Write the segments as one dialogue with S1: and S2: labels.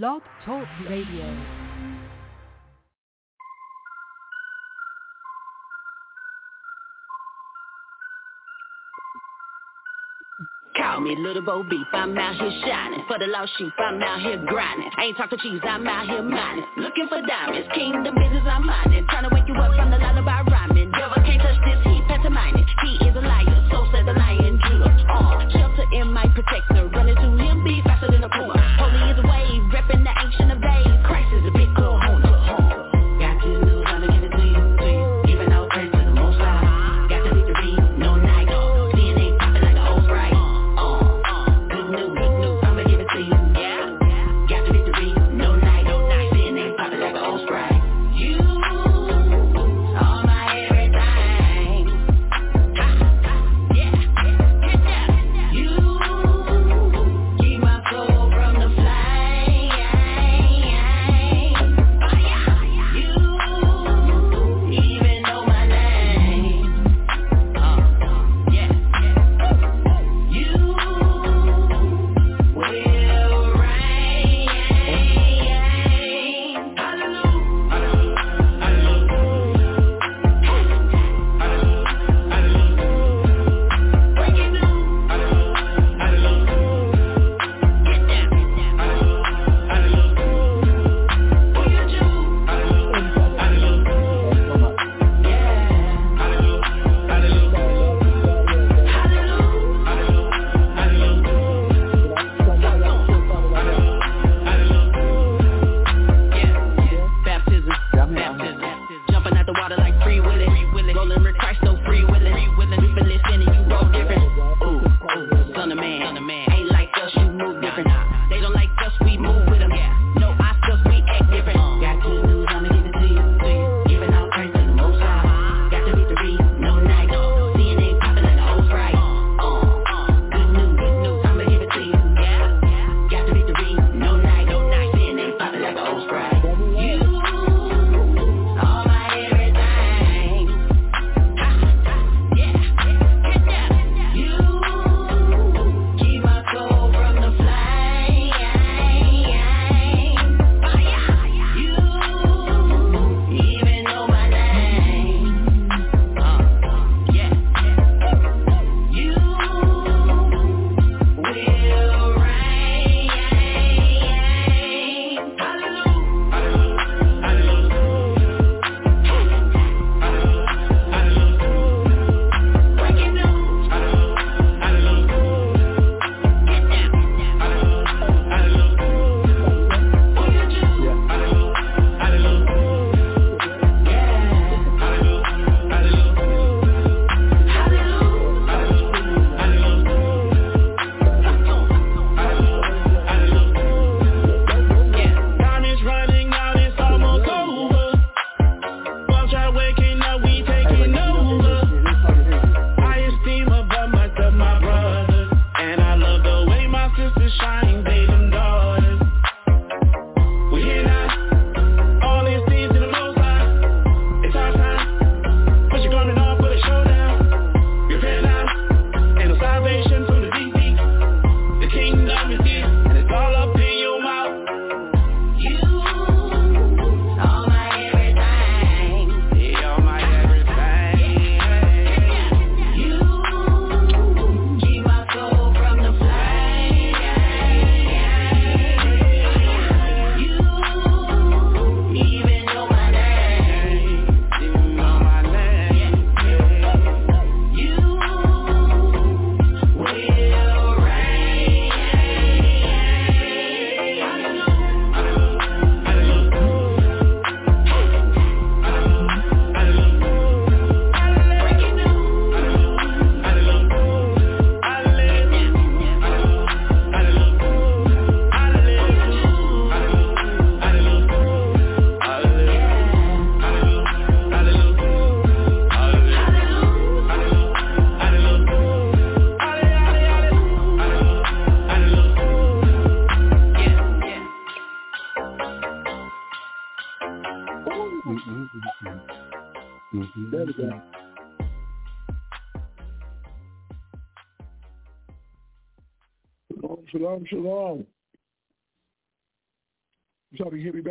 S1: Blog Talk Radio.
S2: Call me Little Bo Beep, I'm out here shining. For the lost sheep, I'm out here grinding. Ain't talking cheese, I'm out here mining. Looking for diamonds, kingdom business, I'm mining. Trying to wake you up from the lullaby rhyming. Devil can't touch this, he pantomiming. He is a liar.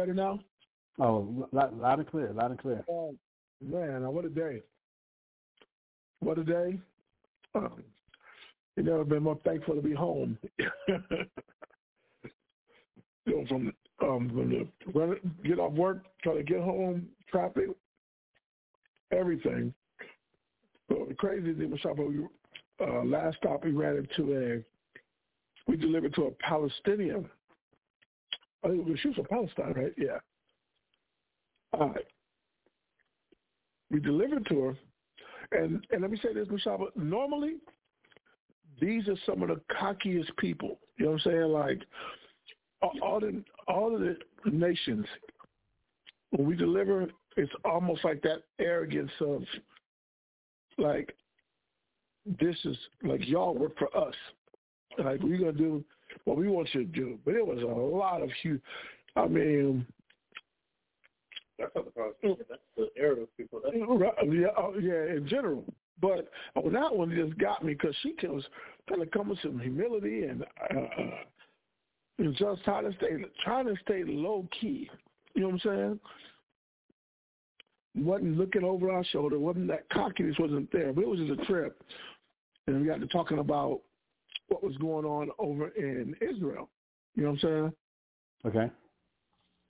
S3: Better now?
S4: Oh, loud, loud and clear, loud and clear.
S3: Oh, man, what a day. What a day. Um, you never been more thankful to be home. you know, from um, from the run, get off work, try to get home, traffic, everything. So the crazy thing was we uh, last stop we ran into a we delivered to a Palestinian. Oh, I think she was from Palestine, right? Yeah. All right. We delivered to her, and and let me say this, Mashaba. Normally, these are some of the cockiest people. You know what I'm saying? Like all the all of the nations, when we deliver, it's almost like that arrogance of like this is like y'all work for us. Like we're gonna do what we want you to do. But it was a lot of huge. I mean,
S5: that's the Arab people.
S3: yeah, oh, yeah, in general. But oh, that one just got me because she was kind of come with some humility and uh, uh, and just trying to stay trying to stay low key. You know what I'm saying? Wasn't looking over our shoulder. wasn't that cockiness wasn't there. But it was just a trip, and we got to talking about what was going on over in Israel. You know what I'm saying?
S4: Okay.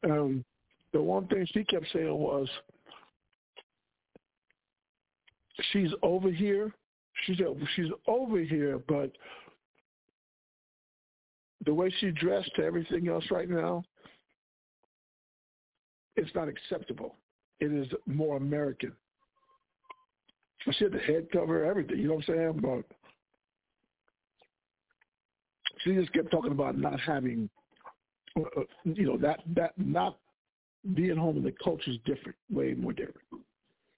S3: Um, the one thing she kept saying was, she's over here. She said she's over here, but the way she dressed to everything else right now, it's not acceptable. It is more American. She had the head cover, everything. You know what I'm saying? But she just kept talking about not having, uh, uh, you know, that that not being home in the culture is different, way more different.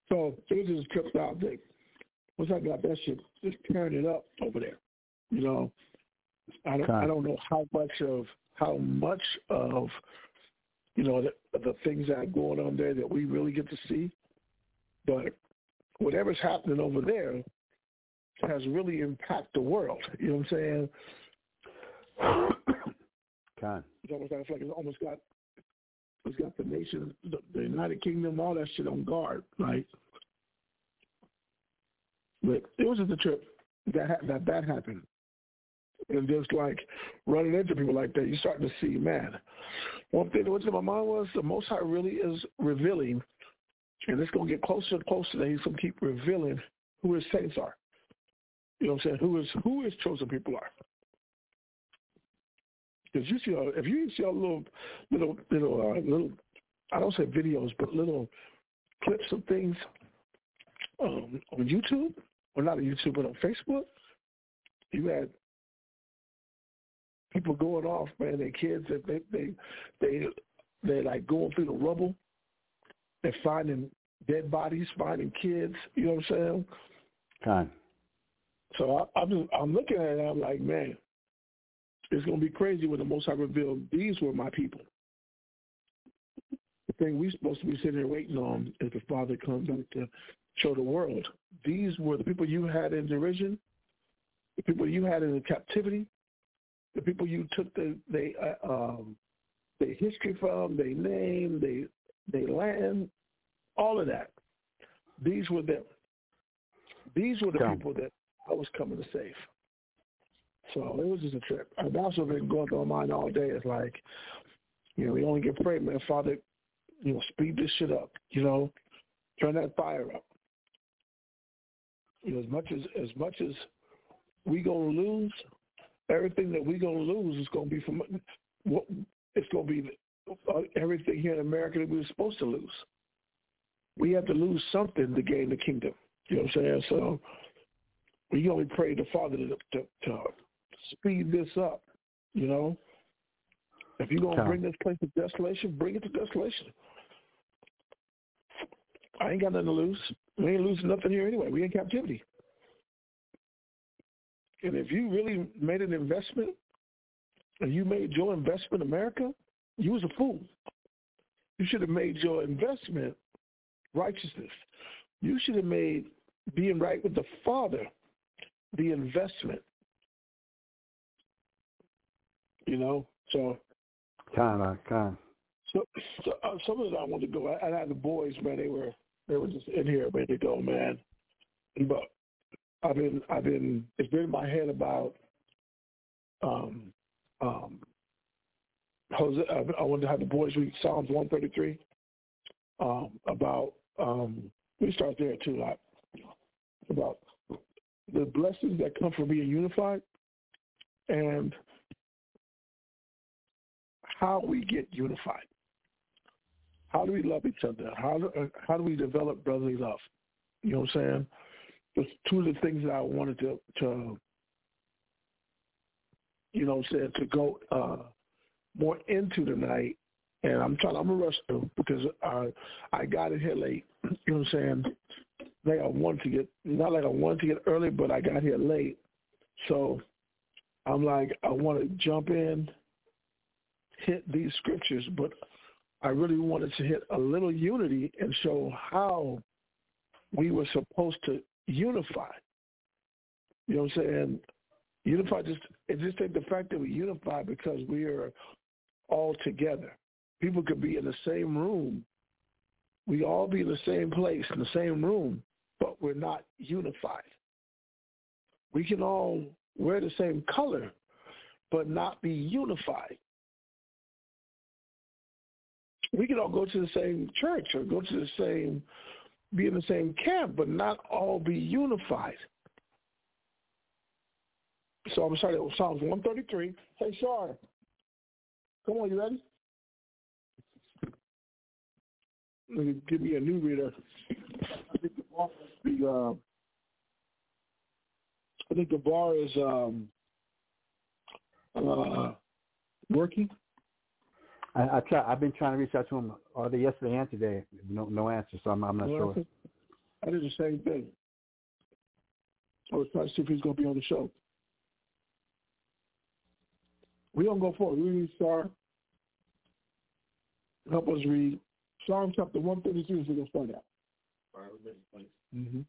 S3: So it was just tripped out there. Once I got that shit, just tearing it up over there. You know, I don't I don't know how much of how much of you know the, the things that are going on there that we really get to see, but whatever's happening over there has really impacted the world. You know what I'm saying?
S4: God.
S3: It's almost it's like it's almost got it's got the nation, the, the United Kingdom, all that shit on guard. Like, but it was just a trip that that that happened, and just like running into people like that, you start to see, man. One thing that went to my mind was the Most High really is revealing, and it's gonna get closer and closer that He's gonna keep revealing who His saints are. You know what I'm saying? Who is who His chosen people are. Because you see, if you see a little, little, little, uh, little, I don't say videos, but little clips of things um, on YouTube, or not on YouTube, but on Facebook, you had people going off, man. Their kids, they, they, they, they like going through the rubble. They're finding dead bodies, finding kids. You know what I'm saying?
S4: God.
S3: So I, I'm just, I'm looking at it. I'm like, man, it's going to be crazy when the Most High revealed these were my people. The thing we're supposed to be sitting here waiting on is the Father comes back to show the world. These were the people you had in derision, the people you had in captivity, the people you took the they uh, um, their history from, they name, they they land, all of that. These were them. These were the
S4: Come.
S3: people that I was coming to save. So it was just a trip. I've also been going through my mind all day. It's like, you know, we only get prayed, man. Father, you know, speed this shit up. You know, turn that fire up. You know, as much as as much as we gonna lose, everything that we gonna lose is gonna be from what it's gonna be everything here in America that we were supposed to lose. We have to lose something to gain the kingdom. You know what I'm saying? So we only pray the Father to, to, to speed this up. You know, if you're gonna
S4: Tom.
S3: bring this place to desolation, bring it to desolation. I ain't got nothing to lose. We ain't losing nothing here anyway. We in captivity. And if you really made an investment and you made your investment America, you was a fool. You should have made your investment righteousness. You should have made being right with the Father the investment. You know, so
S4: kind of kind.
S3: So, so uh, some of it I wanted to go. I, I had the boys, man. They were they were just in here ready to go, man. But I've been I've been it's been in my head about um um Jose. I, I wanted to have the boys read Psalms one thirty three um about um we start there too like about the blessings that come from being unified and how we get unified. How do we love each other? How do, uh, how do we develop brotherly love? You know what I'm saying? That's two of the things that I wanted to, to you know what I'm saying, to go uh, more into tonight. And I'm trying, I'm a rush through because I, I got in here late. You know what I'm saying? Like I wanted to get, not like I wanted to get early, but I got here late. So I'm like, I want to jump in, hit these scriptures, but I really wanted to hit a little unity and show how we were supposed to unify. You know what I'm saying? Unify just it just take the fact that we unify because we are all together. People could be in the same room. We all be in the same place, in the same room, but we're not unified. We can all wear the same color, but not be unified. We can all go to the same church or go to the same, be in the same camp, but not all be unified. So I'm sorry, Psalms 133. Hey, Shar, come on, you ready? Let me give me a new reader. I think the uh, I think the bar is um, uh, working.
S4: I, I try. I've been trying to reach out to him all day yesterday and today. No, no answer. So I'm, I'm not
S3: Well,
S4: sure.
S3: I did the same thing. I was trying to see if he's going to be on the show. We don't go forward. We read Star. Help us read Psalm chapter 133 is we're going to start out. Mm-hmm.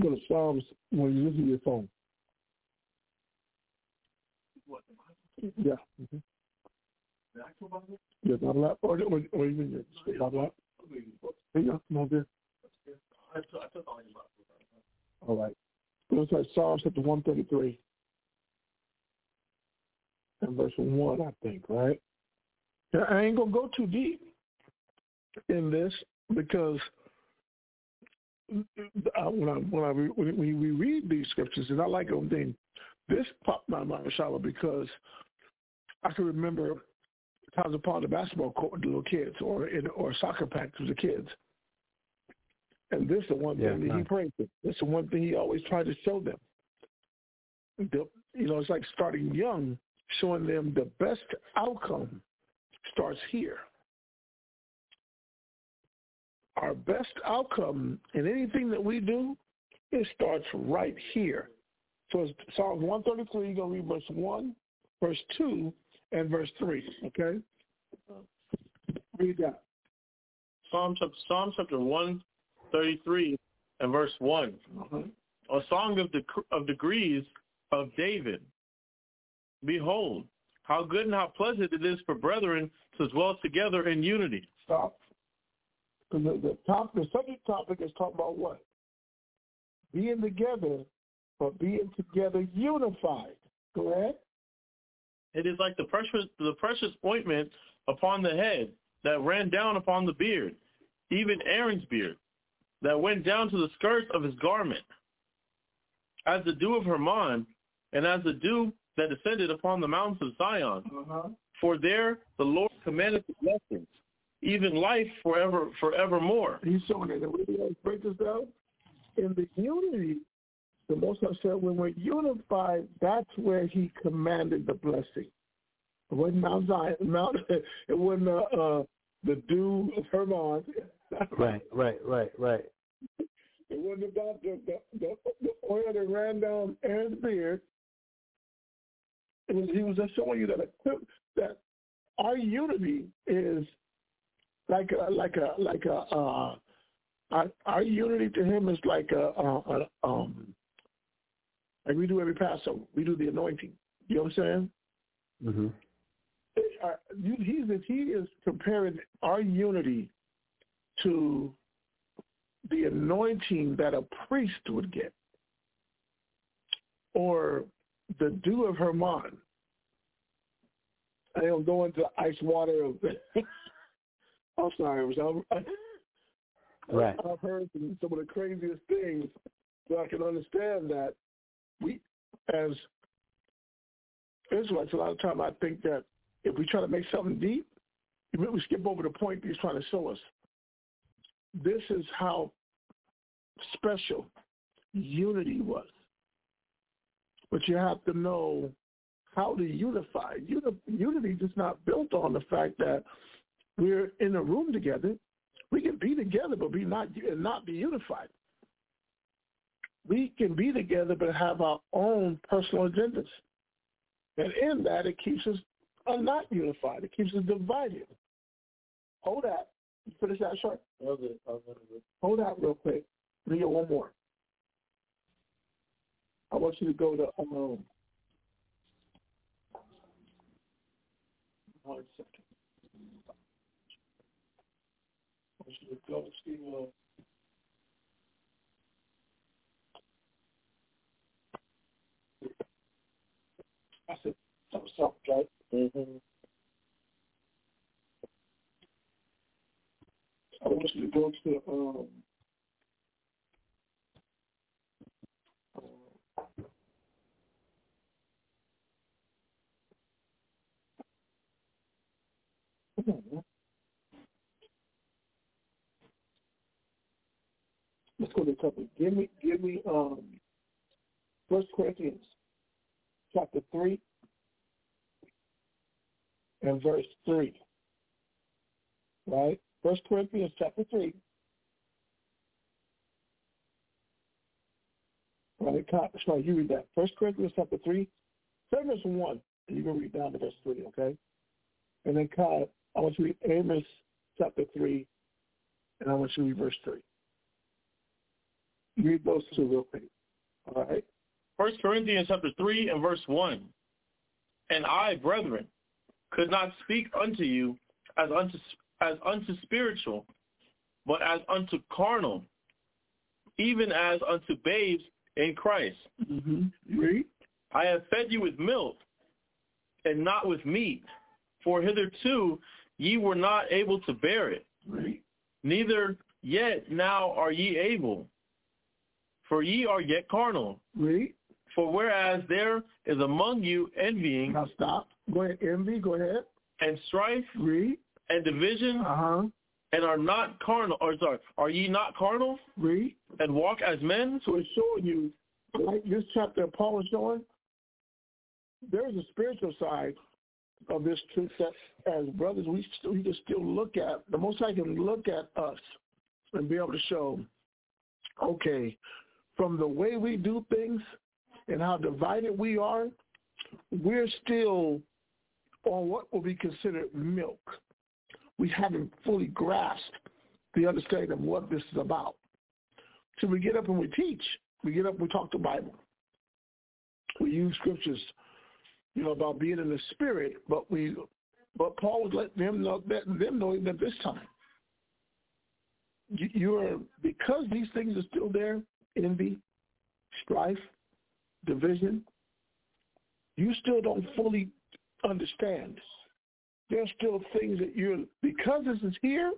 S3: Go to Psalms when you listen to your phone. Yeah. Mm-hmm. Yeah, not a lot. Or, or, or even your not a lot. There you go. Come on, there. All right. Looks like Psalms chapter 133 and verse 1, I think, right? Now, I ain't going to go too deep in this because uh, when I when I when we, we read these scriptures, and I like them, then this popped my mind, Shala, because I can remember times upon the basketball court with the little kids, or in or soccer practice with the kids, and this is the one
S4: Yeah,
S3: thing that he
S4: nice.
S3: prayed for. This is the one thing he always tried to show them. The, you know, it's like starting young, showing them the best outcome starts here. Our best outcome in anything that we do, it starts right here. So it's Psalms 133, you're going to read verse 1, verse 2, and verse 3, okay? Read that.
S5: Psalm Psalm chapter 133 and verse 1.
S3: Uh-huh.
S5: A song of, dec- of degrees of David. Behold, how good and how pleasant it is for brethren to dwell together in unity.
S3: Stop. The, the, top, the subject topic is talking about what? Being together, but being together unified. Correct?
S5: It is like the precious, the precious ointment upon the head that ran down upon the beard, even Aaron's beard, that went down to the skirts of his garment, as the dew of Hermon, and as the dew that descended upon the mountains of Zion.
S3: Uh-huh.
S5: For there the Lord commanded the blessings, even life forever, forevermore.
S3: He's showing that. And we always break this down. In the unity, the Most High said, when we're unified, that's where he commanded the blessing. It wasn't Mount Zion. Mount, it wasn't uh, uh, the dew of Hermon.
S4: Right, right, right, right.
S3: It wasn't about the, the, the, the oil that ran down Aaron's beard. It was, he was just showing you that that our unity is like a like a like a uh, our, our unity to him is like a, a, a um like we do every Passover. We do the anointing. You know what I'm saying?
S4: Mm-hmm.
S3: Uh, he's he is comparing our unity to the anointing that a priest would get, or the dew of Hermon. I don't go into ice water of. I'm sorry, was. I,
S4: Right.
S3: I've heard some, some of the craziest things, but I can understand that we, as Israelites, a lot of time I think that if we try to make something deep, we skip over the point he's trying to show us. This is how special unity was. But you have to know how to unify. Unity is not built on the fact that we're in a room together we can be together, but be not and not be unified. We can be together, but have our own personal agendas, and in that, it keeps us not unified. It keeps us divided. Hold that. You finish that short. Hold that real quick. Let me get one more. I want you to go to um, one second. go see uh, I said something, something, right? Mm-hmm. I want you to go to um, Let's go to a couple. Give me, give me, um, First Corinthians, chapter three, and verse three. Right, First Corinthians, chapter three. Right, sorry, you read that. First Corinthians, chapter three, start verse one, and you can read down to verse three, okay? And then, Kyle, I want you to read Amos, chapter three, and I want you to read verse three. Read those two real quick. All right.
S5: First Corinthians chapter three and verse one. And I, brethren, could not speak unto you as unto as unto spiritual, but as unto carnal, even as unto babes in Christ.
S3: Mm-hmm. Read.
S5: I have fed you with milk, and not with meat, for hitherto ye were not able to bear it.
S3: Read.
S5: Neither yet now are ye able, for ye are yet carnal.
S3: Read.
S5: For whereas there is among you envying.
S3: Now stop. Go ahead. Envy. Go ahead.
S5: And strife.
S3: Read.
S5: And division.
S3: Uh-huh.
S5: And are not carnal, or sorry, are ye not carnal?
S3: Read.
S5: And walk as men?
S3: So it's showing you, like this chapter Paul is showing, there is a spiritual side of this truth that as brothers we, we can still look at. The most I can look at us and be able to show, okay, from the way we do things and how divided we are, we're still on what will be considered milk. We haven't fully grasped the understanding of what this is about. So we get up and we teach. We get up and we talk the Bible. We use scriptures, you know, about being in the spirit, but we but Paul was let them know that them know that this time. You're because these things are still there, envy, strife, division, you still don't fully understand. There's still things that you're, because this is here,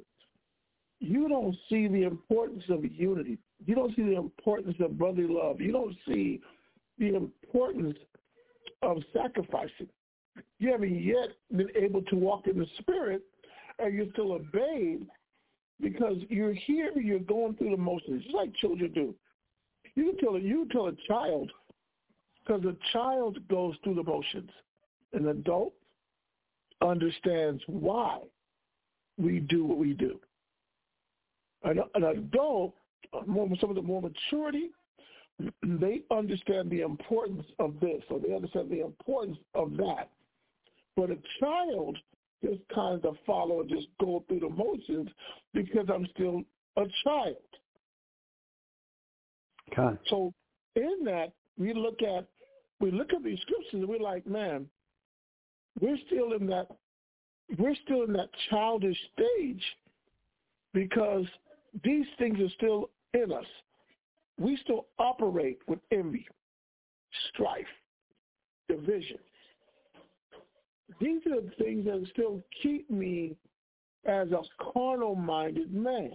S3: you don't see the importance of unity. You don't see the importance of brotherly love. You don't see the importance of sacrificing. You haven't yet been able to walk in the spirit and you're still a babe because you're here, you're going through the motions, just like children do. You can tell a, you can tell a child because a child goes through the motions. An adult understands why we do what we do. An, an adult, some of the more maturity, they understand the importance of this, or they understand the importance of that. But a child just kind of follow, and just go through the motions because I'm still a child.
S4: Okay.
S3: So in that, we look at we look at these scriptures and we're like, man, we're still in that we're still in that childish stage because these things are still in us. We still operate with envy, strife, division. These are the things that still keep me as a carnal-minded man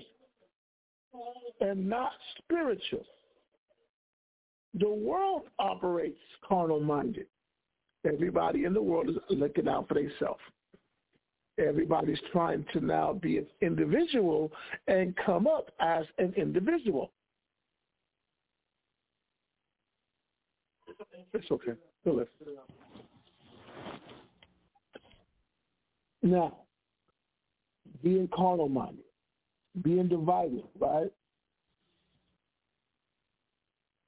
S3: and not spiritual. The world operates carnal-minded. Everybody in the world is looking out for themselves. Everybody's trying to now be an individual and come up as an individual. It's okay. Go Now, being carnal minded, being divided, right?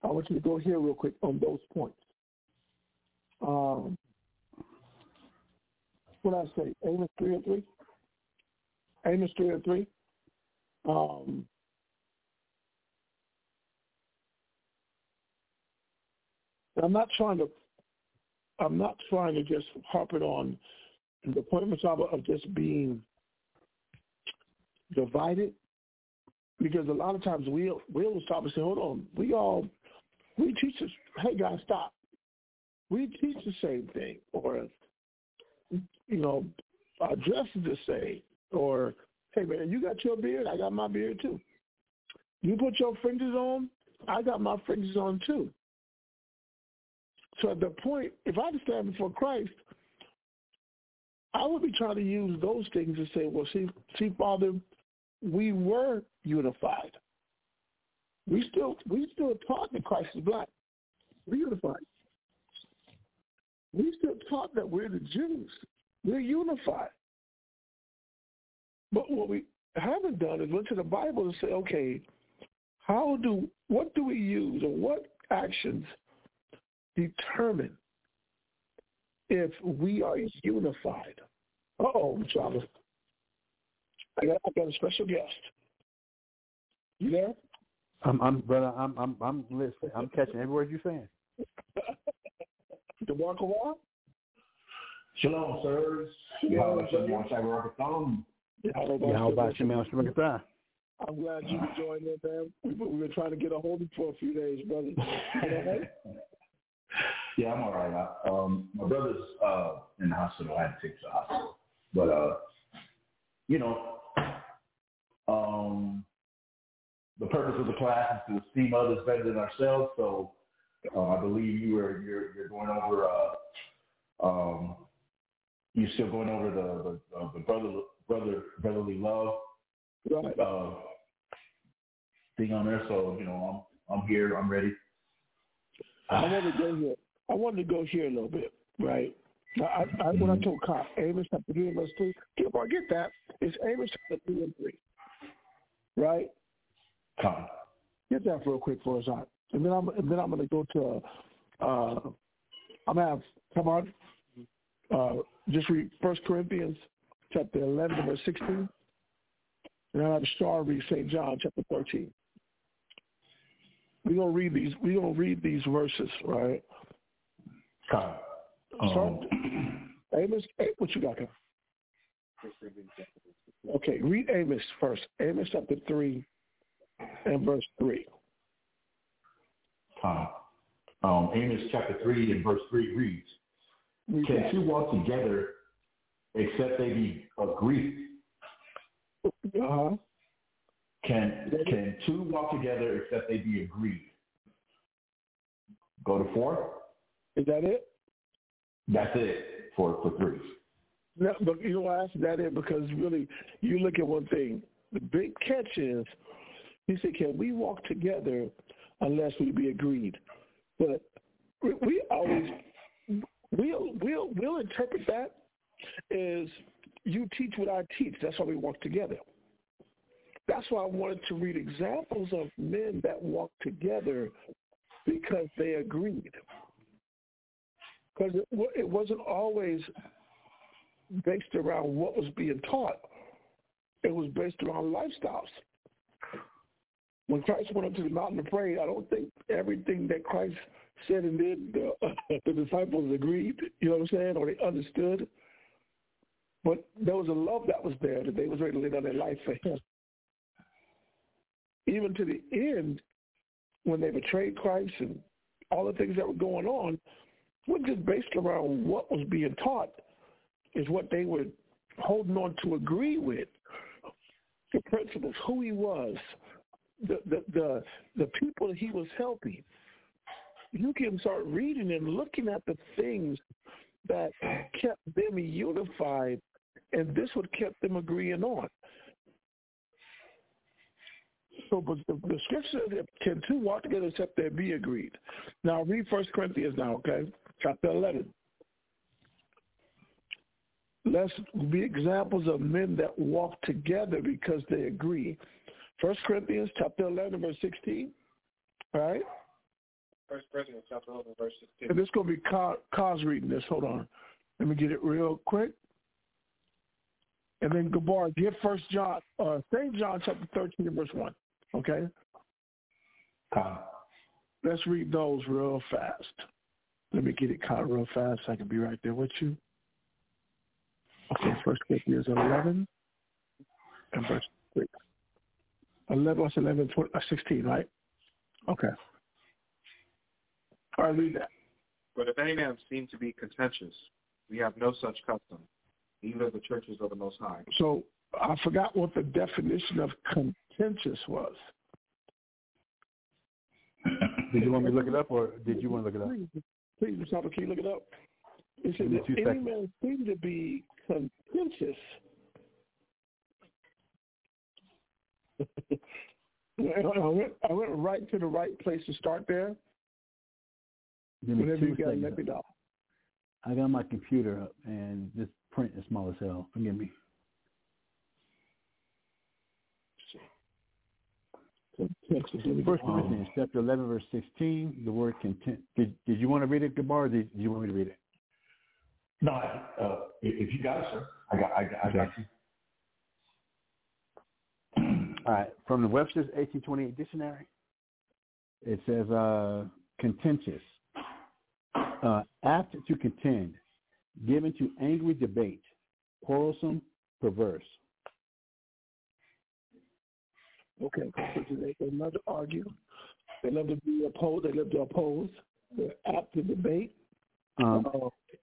S3: I want you to go here real quick on those points. Um, what I say, Amos three and three. Amos three and three. Um, I'm not trying to. I'm not trying to just harp it on the point of, of just being divided, because a lot of times we'll we'll stop and say, "Hold on, we all we teach this. Hey guys, stop. We teach the same thing, or you know, our dress is the same, or hey man, you got your beard, I got my beard too. You put your fringes on, I got my fringes on too. So at the point, if I stand before Christ, I would be trying to use those things to say, well, see, see, Father, we were unified. We still we still taught that Christ is black. We're unified. We still taught that we're the Jews. We're unified. But what we haven't done is went to the Bible and say, okay, how do what do we use or what actions determine if we are unified? Uh-oh, Charlie. I got, I got a special guest. You there?
S4: I'm, I'm, brother. I'm, I'm, I'm listening. I'm catching every word you're saying.
S3: DeMarco Wall?
S6: Shalom, sirs.
S3: Shalom,
S6: Shalom,
S4: How about you, man?
S3: I'm glad you could join in, man. We've been, trying to get a hold of you for a few days, brother.
S6: yeah, I'm all right. I, um, my brother's uh, in the hospital. I had to take him to the hospital. But, uh, you know, um, the purpose of the class is to esteem others better than ourselves. So uh, I believe you were you're, you're going over uh, um, you're still going over the the, uh, the brother brother brotherly love
S3: right.
S6: uh, thing on there. So you know I'm I'm here. I'm ready.
S3: I want to go here. I wanted to go here a little bit, right? I, I, when I mm-hmm. told Kyle, Amos chapter three and verse three, get, I get that. It's Amos chapter three and three, right?
S6: Come.
S3: Get that real quick for us, out. and then I'm and then I'm going to go to. Uh, I'm gonna have come on. Uh, just read First Corinthians chapter eleven verse sixteen, and I have Star read Saint John chapter thirteen. We're gonna read these. We're gonna read these verses, right?
S6: Come.
S3: Um, Amos, what you got there? Okay, read Amos first. Amos chapter 3 and verse 3.
S6: Uh, um, Amos chapter 3 and verse 3 reads, Can two walk together except they be agreed?
S3: Uh-huh.
S6: Can, can two walk together except they be agreed? Go to 4.
S3: Is that it?
S6: That's it for for three.
S3: No, but you know why I asked that in because really you look at one thing. The big catch is he said, Can we walk together unless we be agreed? But we always we'll we'll we'll interpret that as you teach what I teach. That's why we walk together. That's why I wanted to read examples of men that walk together because they agreed because it, it wasn't always based around what was being taught. It was based around lifestyles. When Christ went up to the mountain to pray, I don't think everything that Christ said and did, uh, the disciples agreed, you know what I'm saying, or they understood. But there was a love that was there that they was ready to lay down their life for him. Even to the end, when they betrayed Christ and all the things that were going on, wasn't just based around what was being taught, is what they were holding on to agree with. The principles, who he was, the the the, the people he was helping. You can start reading and looking at the things that kept them unified, and this what kept them agreeing on. So, but the, the scripture can two walk together except they be agreed. Now, read First Corinthians now, okay, chapter eleven. Let's be examples of men that walk together because they agree. First Corinthians chapter eleven, verse sixteen. All right.
S7: First Corinthians chapter 11, verse 16.
S3: And this is going to be Cos reading this. Hold on. Let me get it real quick. And then Gabar, get First John, uh, St. John chapter 13 verse 1. Okay?
S6: Con.
S3: Let's read those real fast. Let me get it caught real fast so I can be right there with you. Okay, First Corinthians 11 and verse 6. 11, 11 20, uh, 16, right? Okay. All right, read that.
S7: But if any man seem to be contentious, we have no such custom, either the churches of the Most High.
S3: So I forgot what the definition of contentious was.
S4: Did you want me to look it up, or did you want to look it up?
S3: Please, please, Mr. Albert, can you look it up? It said
S4: Give me
S3: that
S4: two
S3: any man seem to be contentious. I went, I went right to the right place to start there.
S4: Give me
S3: Whenever
S4: two
S3: you got it,
S4: seconds.
S3: let me know.
S4: I got my computer up, and this print is small as hell. Forgive me.
S3: Contentious.
S4: First. Corinthians chapter 11, verse 16, the word content. Did, did you want to read it, Gabar, or did, did you want me to read it?
S6: No, uh, if if you got it, sir, I got, I got, I got you.
S4: All right. From the Webster's 1828 dictionary, it says uh, contentious, uh, apt to contend, given to angry debate, quarrelsome, perverse.
S3: Okay. They, love to argue. They love to be opposed. They love to oppose. They're apt to debate.
S4: Um,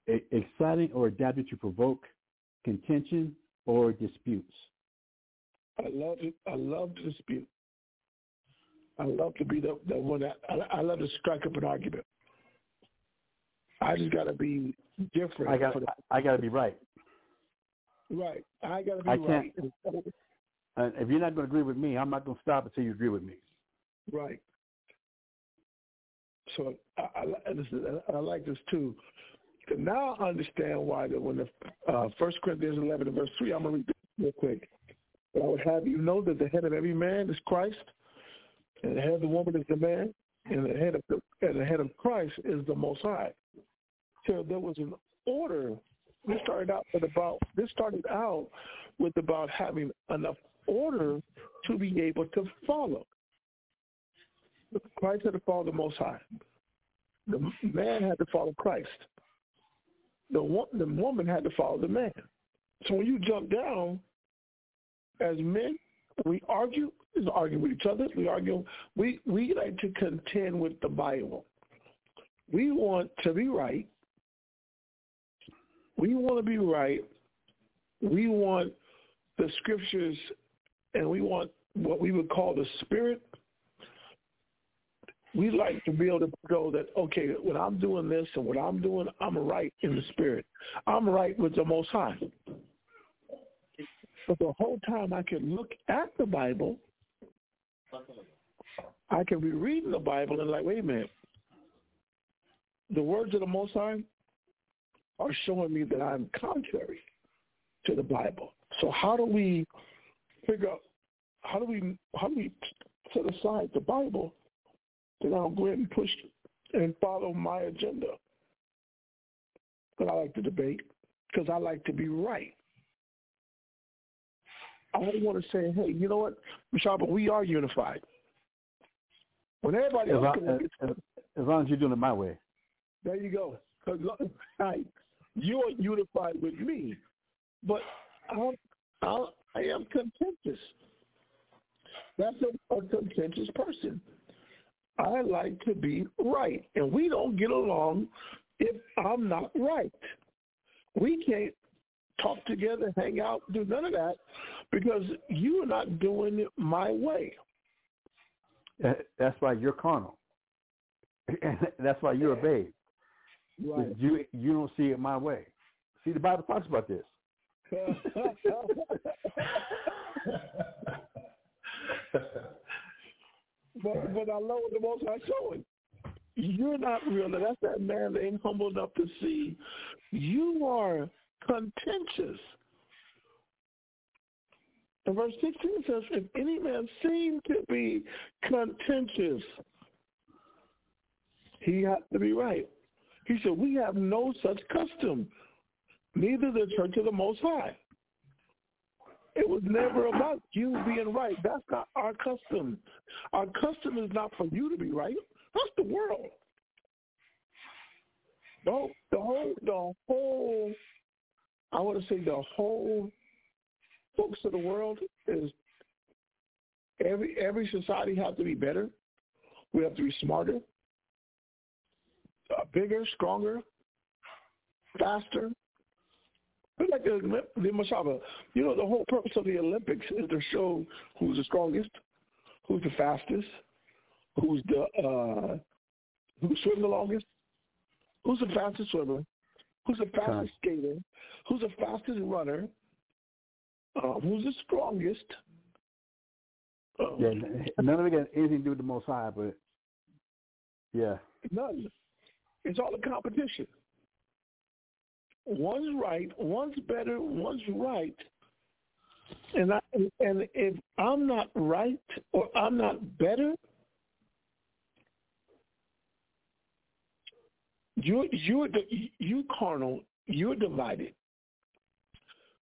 S4: exciting or adapted to provoke contention or disputes.
S3: I love it. I love to dispute. I love to be the, the one that I, I love to strike up an argument. I just got to be different.
S4: I got I got to be right.
S3: right. I got to be
S4: I
S3: right.
S4: if you're not going to agree with me, I'm not going to stop until you agree with me.
S3: Right. So I, I, is- I like this too. Now I understand why that when the uh, First Corinthians 11 and verse 3, I'm going to read this real quick. But I would have you know that the head of every man is Christ, and the head of the woman is the man, and the head of the, and the head of Christ is the Most High. So there was an order. This started out with about this started out with about having enough order to be able to follow. Christ had to follow the Most High. The man had to follow Christ. The the woman had to follow the man. So when you jump down, as men, we argue. Is argue with each other. We argue. We we like to contend with the Bible. We want to be right. We want to be right. We want the scriptures, and we want what we would call the spirit we like to be able to go that okay when i'm doing this and what i'm doing i'm right in the spirit i'm right with the most high but the whole time i can look at the bible i can be reading the bible and like wait a minute the words of the most high are showing me that i'm contrary to the bible so how do we figure out how do we how do we set aside the bible then I'll go ahead and push and follow my agenda. But I like to debate because I like to be right. I don't want to say, hey, you know what, Michelle, but we are unified. When everybody
S4: As
S3: else
S4: long, as, as, as long as you're doing it my way.
S3: there you go. 'Cause, right, you are unified with me. but I'm, I'm, I am contentious. That's a, a contentious person. I like to be right, and we don't get along if I'm not right. We can't talk together, hang out, do none of that because you are not doing it my way.
S4: That's why you're carnal. That's why you're a babe.
S3: Right.
S4: You you don't see it my way. See, the Bible talks about this.
S3: but but I love what the most High showing. You're not real. That's that man that ain't humble enough to see. You are contentious. And verse 16 says, if any man seem to be contentious, he has to be right. He said, we have no such custom, neither the church of the Most High. It was never about you being right. That's not our custom. Our custom is not for you to be right. That's the world. No, the whole, the whole, I want to say the whole focus of the world is every every society has to be better. We have to be smarter, uh, bigger, stronger, faster. But like the, the Mashaba, you know, the whole purpose of the Olympics is to show who's the strongest, who's the fastest, who's the uh, who swim the longest, who's the fastest swimmer, who's the fastest skater, who's the fastest runner, uh, who's the strongest. Uh,
S4: yeah, none of it got anything to do with the Most High, but yeah,
S3: none. It's all a competition. One's right, one's better, one's right. And I, and if I'm not right or I'm not better, you you're you carnal, you're divided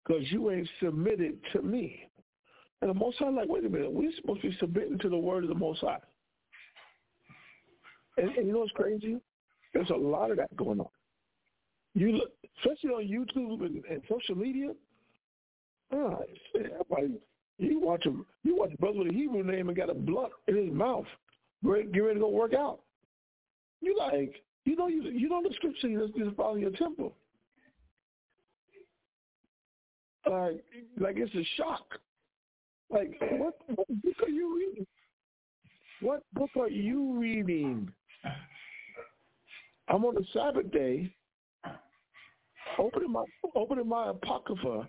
S3: because you ain't submitted to me. And the Most High, like, wait a minute, we're supposed to be submitting to the word of the Most High. And, and you know what's crazy? There's a lot of that going on. You look, especially on YouTube and, and social media. Ah, everybody, you watch him. You watch a brother with a Hebrew name and got a blunt in his mouth, get ready to go work out. You like, you know, you you know the scripture is, is following your temple. Like, like it's a shock. Like, what, what book are you reading? What book are you reading? I'm on the Sabbath day, opening my opening my apocrypha,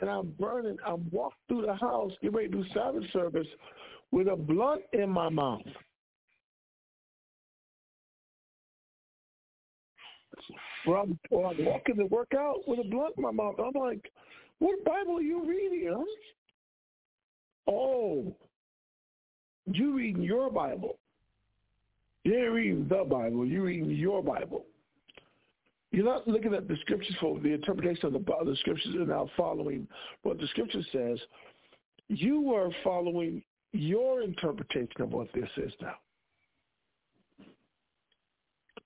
S3: and I'm burning. I'm walking through the house, getting ready to do Sabbath service, with a blunt in my mouth. Where I'm, I'm walking to work out with a blunt in my mouth. I'm like, what Bible are you reading? Huh? Oh, you reading your Bible. You ain't reading the Bible. You're reading your Bible. You're not looking at the scriptures for the interpretation of the, the scriptures and now following what the scripture says. You are following your interpretation of what this is now.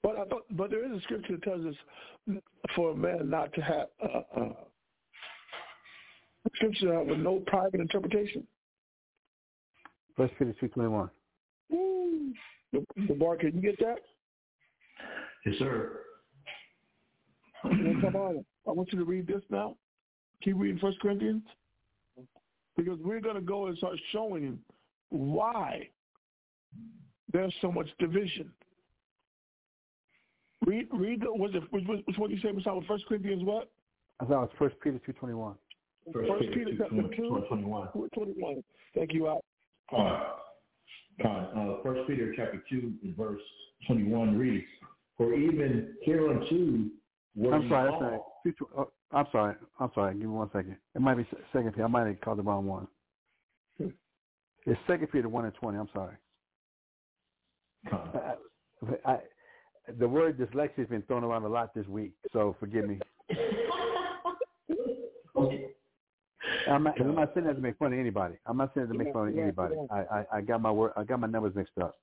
S3: But I thought, but there is a scripture that tells us for a man not to have uh, uh, scripture with no private interpretation.
S4: First Peter two twenty one.
S3: The, the bar, can you get that?
S6: Yes, sir.
S3: come on. I want you to read this now. Keep reading First Corinthians. Because we're going to go and start showing why there's so much division. Read, read. The, was it? Which, which one you say? Was with First Corinthians? What?
S4: I thought it was First Peter two twenty one.
S6: First, First Peter, Peter chapter two twenty one.
S3: Twenty one. Thank you, Al.
S6: Uh, uh, First Peter chapter two, verse twenty one reads, "For even hereunto were
S4: I'm sorry,
S6: all,
S4: that's right. Oh, I'm sorry. I'm sorry. Give me one second. It might be Second Peter. I might have called the wrong one. It's Second Peter one and twenty. I'm sorry. I, I, the word dyslexia has been thrown around a lot this week, so forgive me. I'm not, I'm not saying that to make fun of anybody. I'm not saying that to make fun of anybody. I, I, I got my word, I got my numbers mixed up.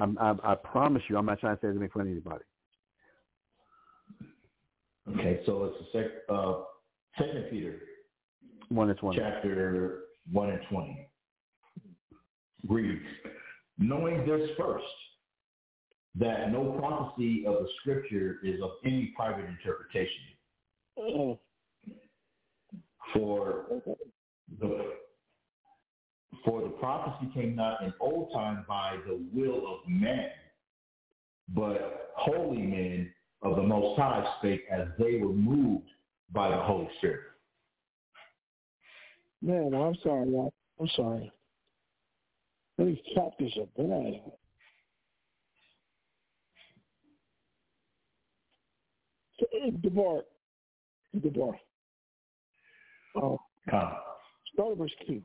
S4: I'm, I, I promise you, I'm not trying to say that to make fun of anybody.
S6: Okay, so it's the sec, uh, Second Peter,
S4: one and twenty.
S6: chapter one and twenty. Reads, knowing this first, that no prophecy of the scripture is of any private interpretation.
S3: Oh,
S6: For the for the prophecy came not in old time by the will of man, but holy men of the Most High spake as they were moved by the Holy Spirit.
S3: man, I'm sorry, y'all. I'm sorry. These chapters are bad. DeBar, DeBar, uh, start at verse 2.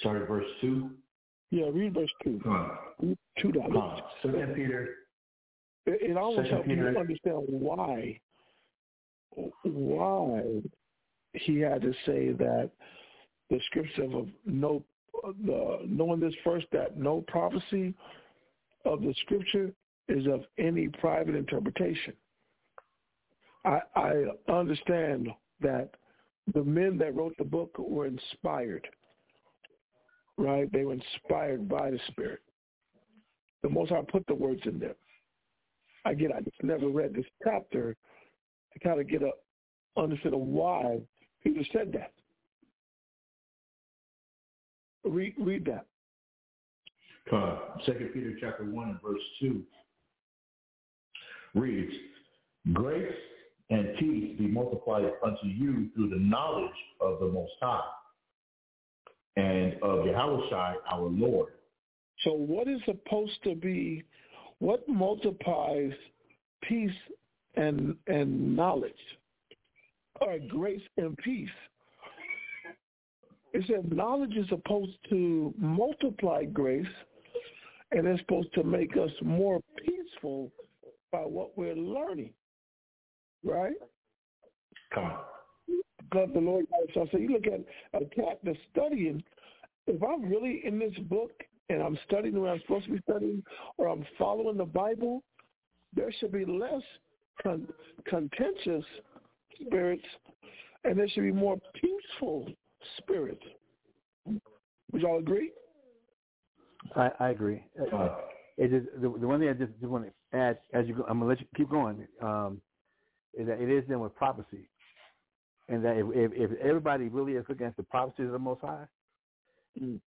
S6: Start at verse two.
S3: Yeah, read verse 2.
S6: Come.
S3: Read 2 down.
S6: Second Peter.
S3: It, it almost helps you understand why why he had to say that the scripture of no the knowing this first that no prophecy of the scripture is of any private interpretation. I, I understand that the men that wrote the book were inspired, right? They were inspired by the Spirit. The Most High put the words in there. Get. I just never read this chapter to kind of get a understand why Peter said that. Read read that.
S6: Come. Second Peter chapter one and verse two reads, Grace and peace be multiplied unto you through the knowledge of the Most High and of Yahushua our Lord.
S3: So what is supposed to be what multiplies peace and and knowledge? Or grace and peace. It said knowledge is supposed to multiply grace and it's supposed to make us more peaceful by what we're learning. Right?
S6: Come.
S3: God the Lord so I say you look at a cat that's studying, if I'm really in this book and I'm studying what I'm supposed to be studying or I'm following the Bible, there should be less con- contentious spirits and there should be more peaceful spirits. Would y'all agree?
S4: I, I agree. Uh, It is the, the one thing I just, just want to add as you go. I'm gonna let you keep going. Um, is that it is then with prophecy, and that if, if, if everybody really is looking at the prophecies of the Most High, the,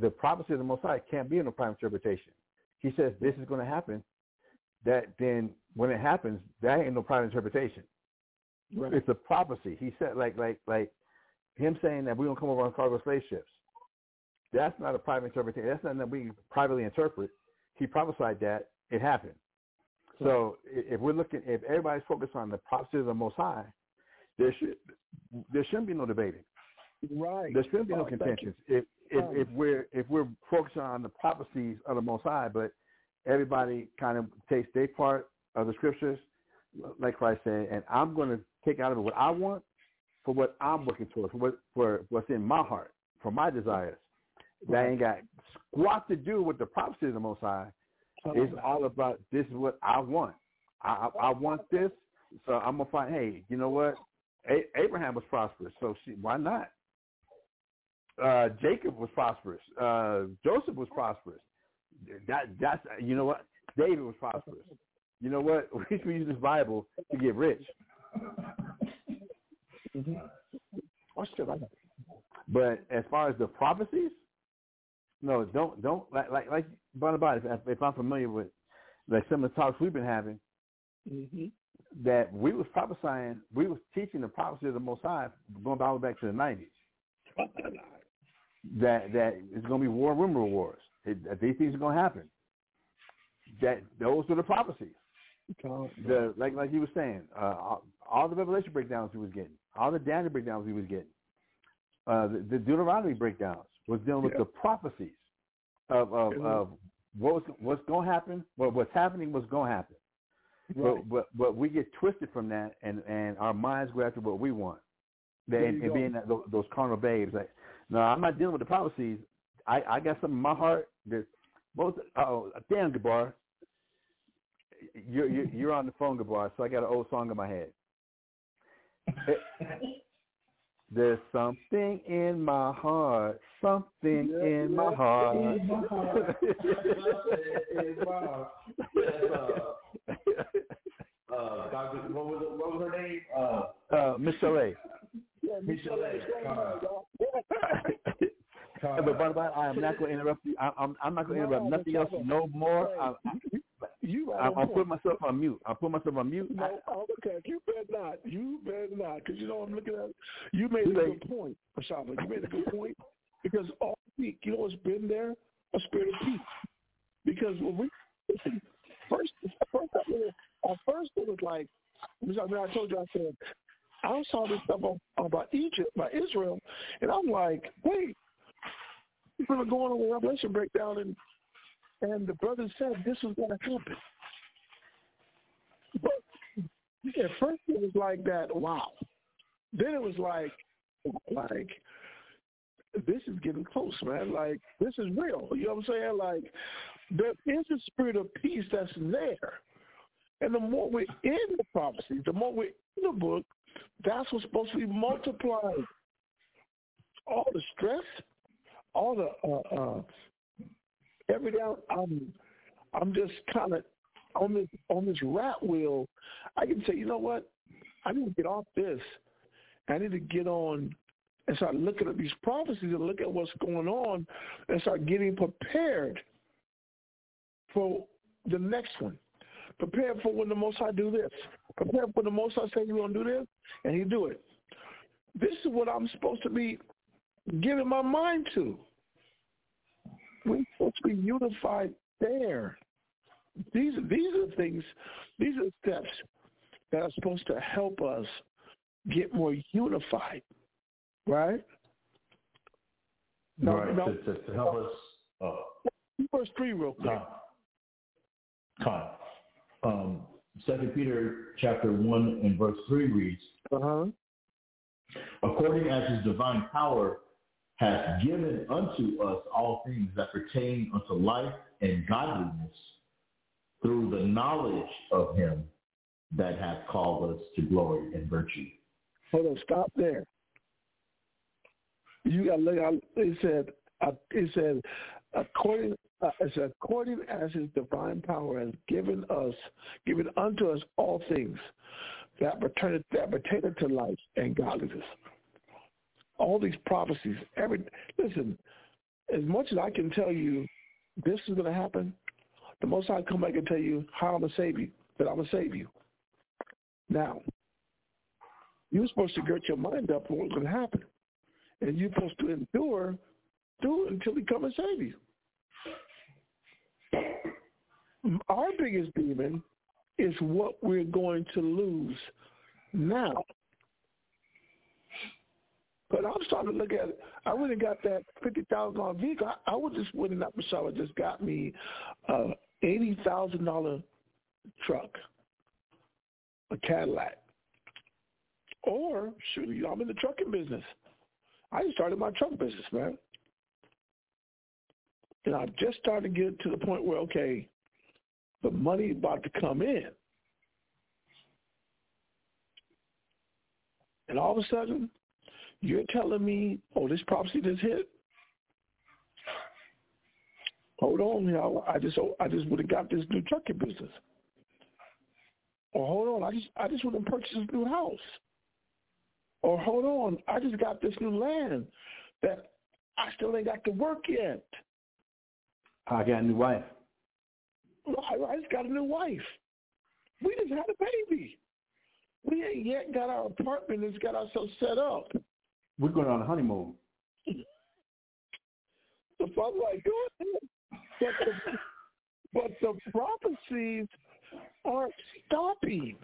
S4: the prophecy of the Most High can't be in a private interpretation. He says this is going to happen. That then when it happens, that ain't no private interpretation.
S3: Right.
S4: It's a prophecy. He said like like like him saying that we're gonna come over on cargo slave ships. That's not a private interpretation. That's not that we privately interpret. He prophesied that it happened. So if we're looking, if everybody's focused on the prophecy of the Most High, there should there shouldn't be no debating.
S3: Right.
S4: There shouldn't be no
S3: Oh, thank
S4: contentions. If if
S3: Oh.
S4: if we're if we're focusing on the prophecies of the Most High, but everybody kind of takes their part of the scriptures, like Christ said, and I'm going to take out of it what I want for what I'm looking towards, for what for what's in my heart, for my desires. That ain't got squat to do with the prophecy of the Most High. It's all about this is what I want. I I, I want this, so I'm gonna find. Hey, you know what? A- Abraham was prosperous, so she, why not? Uh, Jacob was prosperous. Uh, Joseph was prosperous. That that's you know what? David was prosperous. You know what? We should use this Bible to get rich.
S3: I-
S4: But as far as the prophecies, no, don't don't like like like Barnabas. If, if I'm familiar with like some of the talks we've been having,
S3: Mhm.
S4: that we was prophesying, we was teaching the prophecy of the Most High going all the way back to the '90s. That that it's going to be war, rumor wars. It, that these things are going to happen. That those were the prophecies. The like like you was saying, uh, all, all the Revelation breakdowns he was getting, all the Daniel breakdowns he was getting, uh, the, the Deuteronomy breakdowns was dealing with
S3: Yeah.
S4: the prophecies of of,
S3: Mhm.
S4: of what was what's going to happen, what what's happening, what's going to happen.
S3: Right.
S4: But, but but we get twisted from that, and and our minds go after what we want. They,
S3: There
S4: and, and being that, those, those carnal babes, like, no, I'm not dealing with the prophecies. I I got something in my heart that most. Oh, damn, Gabar. you're, you're you're on the phone, Gabar, so I got an old song in my head. There's something in my heart, something in my heart.
S6: In my heart. In my heart. That's, uh, uh, Dr. What was, it, what was her name? Uh,
S4: Uh, Miss Chalet.
S3: Yeah,
S6: Michelle A. Carr. Carr.
S4: but by the way, I am not going to interrupt you. I, I'm I'm not going to
S3: No,
S4: interrupt nothing else no more. I,
S3: You
S4: I,
S3: on
S4: I'm putting myself on mute. I'm putting myself on mute.
S3: No, oh, okay. You better not. You better not. Because you know I'm looking at. You made a good point, Ashaba. You made a good point. Because all week, you know what's been there? A spirit of peace. Because when we first, first, at first it was like, I mean, I told you I said I saw this stuff about Egypt, about Israel, and I'm like, wait, we were going on a Revelation breakdown, and and the brother said this was going to happen. But at first it was like that, wow. Then it was like, like, this is getting close, man. Like, this is real. You know what I'm saying? Like, there is a spirit of peace that's there. And the more we're in the prophecy, the more we're in the book, that's what's supposed to be multiplied. All the stress, all the uh, uh, every day I'm I'm just kind of on this on this rat wheel. I can say, you know what? I need to get off this. I need to get on and start looking at these prophecies and look at what's going on and start getting prepared for the next one. Prepare for when the Most High do this. Prepare for the Most High say you're going to do this, and he do it. This is what I'm supposed to be giving my mind to. We're supposed to be unified there. These these are things, these are steps that are supposed to help us get more unified, right? No,
S6: right, to, to, to help us. Uh,
S3: Verse three, real quick.
S6: Con. Con. Um, Second Peter chapter one and verse three reads,
S3: Uh-huh.
S6: according as his divine power hath given unto us all things that pertain unto life and godliness through the knowledge of him that hath called us to glory and virtue.
S3: Hold on, stop there. You got to look. It said. Uh, it said, according. Uh, said, according as His divine power has given us, given unto us all things that pertain that pertain to life and godliness. All these prophecies. Every listen. As much as I can tell you, this is going to happen. The most I come back and tell you how I'm gonna save you. That I'm gonna save you. Now, you're supposed to get your mind up on what's going to happen. And you're supposed to endure, it until he come and save you. Our biggest demon is what we're going to lose now. But I'm starting to look at it. I and got that fifty thousand dollar vehicle. I, I would just went that Michelle just got me a eighty thousand dollar truck, a Cadillac. Or shoot, I'm in the trucking business. I just started my truck business, man. And I just started to get to the point where, okay, the money about to come in. And all of a sudden, you're telling me, oh, this prophecy just hit? Hold on, know, I just oh, I just would have got this new trucking business. Or hold on, I just I just would have purchased this new house. Or hold on, I just got this new land that I still ain't got to work yet.
S4: I got a new wife.
S3: I, I just got a new wife. We just had a baby. We ain't yet got our apartment and got ourselves set up.
S4: We're going on a honeymoon.
S3: So I'm like. But the, but the prophecies aren't stopping.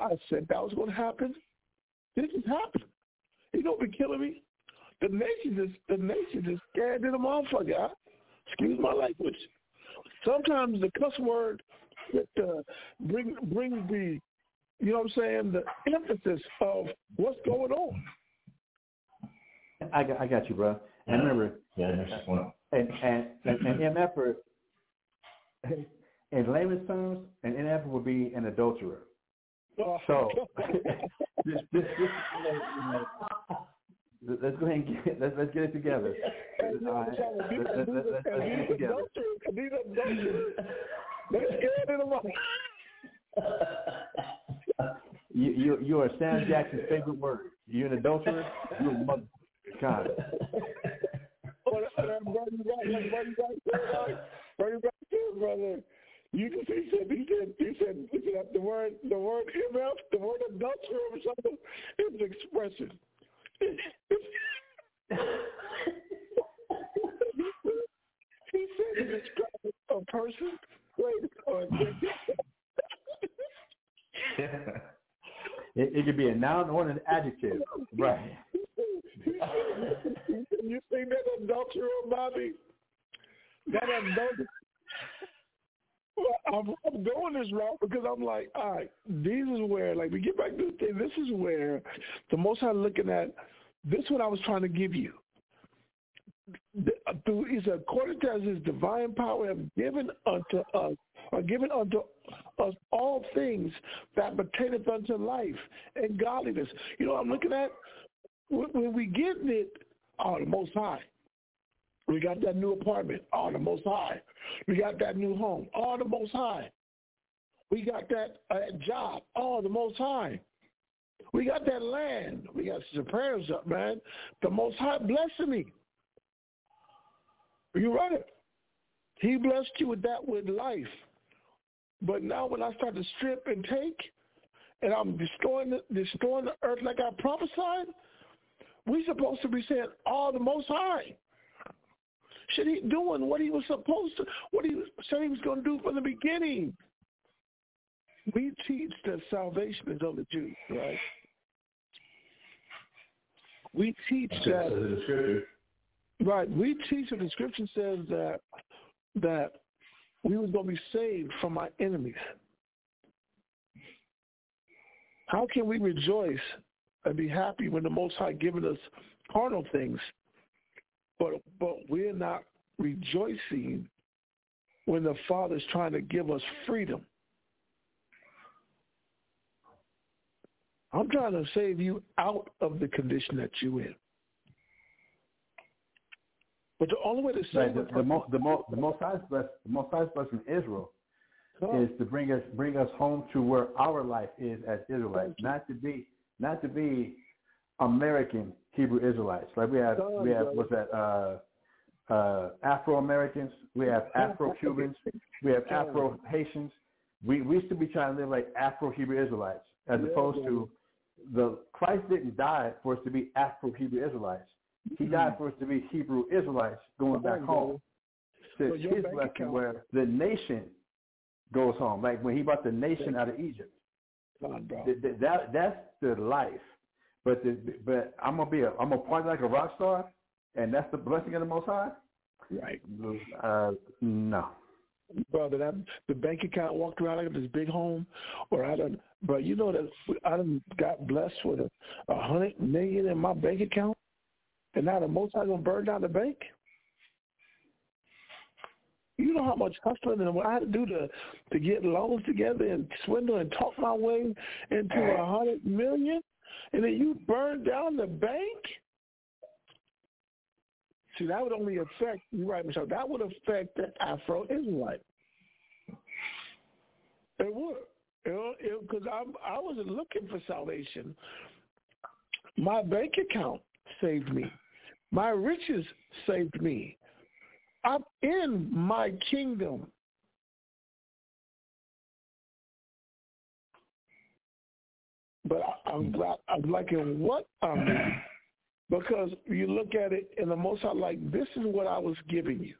S3: I said that was going to happen. This is happening. You don't be killing me. The nation is the nation is scared of the motherfucker. huh? Excuse my language. Sometimes the cuss word that uh, bring bring the you know what I'm saying the emphasis of what's going on.
S4: I got, I got you, bro. And remember,
S6: Yeah, next point.
S4: and and and, and MFer, in layman's terms, an MF would be an adulterer.
S3: Oh,
S4: So this, this, this, let's go ahead and get let's, let's get it together. Right. Let's, let's, let's, let's get it together.
S3: These adulterers, they're scared of the money.
S4: You you you are Sam Jackson's favorite word. You're an adulterer. You're a mother. God.
S3: Oh, brother, you got- that brother, you brother, you got this, brother. You just he said he said he said he said the word the word MF the word adulterer or something is expression. he said to describe a person, wait, or.
S4: It, it could be a noun or an adjective. Right.
S3: you think that adulterer, Bobby? That adulterer. I'm, I'm going this route because I'm like, all right, this is where, like, we get back to the thing. This is where the most I'm looking at. This is what I was trying to give you. Through is according to his divine power have given unto us, or given unto us all things that pertaineth unto life and godliness. You know, what I'm looking at when when we getting it, oh, the Most High. We got that new apartment, all the Most High. We got that new home, all the Most High. We got that uh, job, all the Most High. We got that land. We got some prayers up, man. The Most High blessing me. You're right. He blessed you with that with life. But now when I start to strip and take, and I'm destroying the, destroying the earth like I prophesied, we supposed to be saying, all the Most High." Should he doing what he was supposed to, what he said he was going to do from the beginning? We teach that salvation is of the Jews, right? We teach that
S6: the scripture.
S3: Right. We teach that the scripture says that that we was going to be saved from our enemies. How can we rejoice and be happy when the Most High given us carnal things, but but we're not rejoicing when the Father's trying to give us freedom? I'm trying to save you out of the condition that you're in. But the only way to
S4: Right. The, the,
S3: person-
S4: the, mo- the most highest bless, the most highest blessing Israel is to bring us bring us home to where our life is as Israelites, not to be not to be American Hebrew Israelites. Like we have we have what's that uh uh Afro Americans, we have Afro Cubans, we have Afro Haitians. We we used to be trying to live like Afro Hebrew Israelites as opposed to the Christ didn't die for us to be Afro Hebrew Israelites. He died for us to be Hebrew Israelites going back home. To his blessing where the nation goes home. Like when he brought the nation out of Egypt.
S3: Son, bro.
S4: Th- th- That that's the life. But the, but I'm gonna be a I'm gonna party like a rock star, and that's the blessing of the Most High.
S3: Right.
S4: Uh, no.
S3: brother, that the bank account walked around like this big home, or I done, but you know that I done got blessed with a, a hundred million in my bank account, and now the most I gonna burn down the bank. You know how much hustling and what I had to do to to get loans together and swindle and talk my way into a hundred million, and then you burn down the bank. See, that would only affect, you're right, Michelle, that would affect the Afro-Israelite. It would. Because I, I wasn't looking for salvation. My bank account saved me. My riches saved me. I'm in my kingdom. But I, I'm glad, I'm liking what I'm in. Because you look at it in the most I like, this is what I was giving you.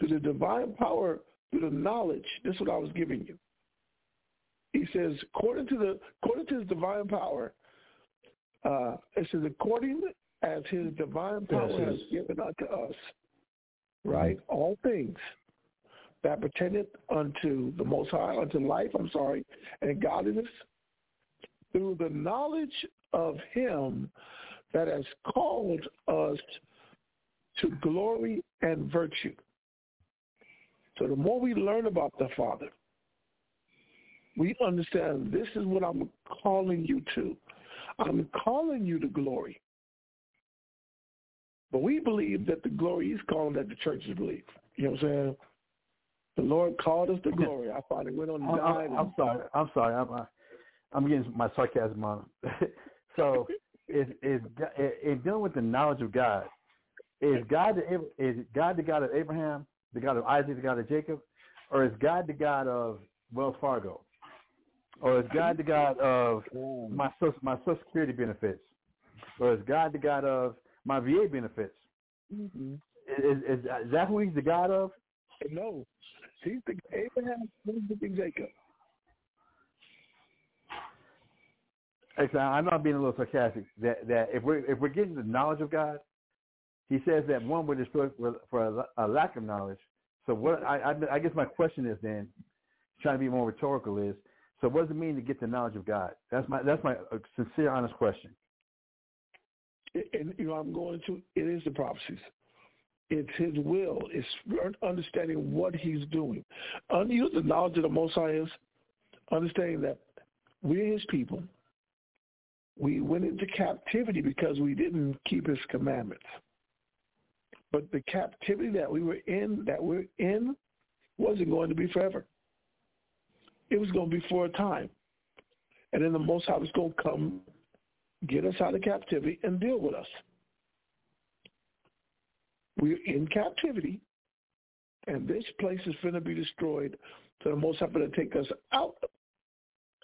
S3: Through the divine power, through the knowledge, this is what I was giving you. He says, according to the according to his divine power, uh, it says, according as his divine power
S6: Yes,
S3: has given unto us, right, all things that pertaineth unto the Most High, unto life, I'm sorry, and godliness, through the knowledge of him that has called us to glory and virtue. So the more we learn about the Father, we understand this is what I'm calling you to. I'm calling you to glory. But we believe that the glory is calling that the churches believe. You know what I'm saying? The Lord called us to glory. I finally went on and died.
S4: I'm, I'm sorry. I'm sorry. I'm, uh, I'm getting my sarcasm on. so, is is in dealing with the knowledge of God, is God the is God the God of Abraham, the God of Isaac, the God of Jacob, or is God the God of Wells Fargo, or is God the God of my social, my Social Security benefits, or is God the God of my VA benefits?
S3: Mm-hmm.
S4: Is, is, is that who he's the God of?
S3: No, he's the Abraham, Isaac, and Jacob.
S4: I'm being a little sarcastic. That that if we're if we're getting the knowledge of God, He says that one would destroy for, for a, a, lack of knowledge. So what I, I I guess my question is then, trying to be more rhetorical is, so what does it mean to get the knowledge of God? That's my that's my uh, sincere, honest question.
S3: And you know, I'm going to. It is the prophecies. It's His will. It's understanding what He's doing. You know, the knowledge of the Most High is understanding that we're His people we went into captivity because we didn't keep his commandments. But the captivity that we were in, that we're in, wasn't going to be forever. It was going to be for a time. And then the Most High was going to come, get us out of captivity, and deal with us. We're in captivity, and this place is going to be destroyed. So the Most High going to take us out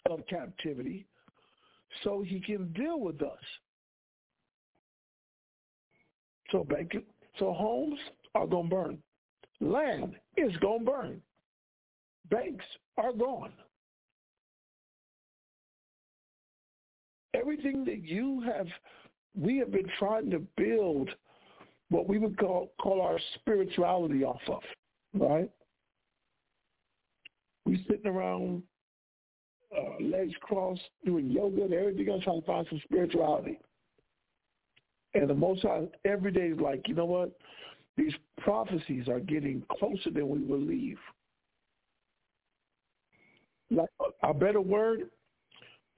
S3: of captivity so he can deal with us. So bank, so homes are going to burn. Land is going to burn. Banks are gone. Everything that you have, we have been trying to build what we would call, call our spirituality off of, right? We sitting around uh, legs crossed, doing yoga and everything else, trying to find some spirituality. And the Most High every day is like, you know what? These prophecies are getting closer than we believe. Like a better word,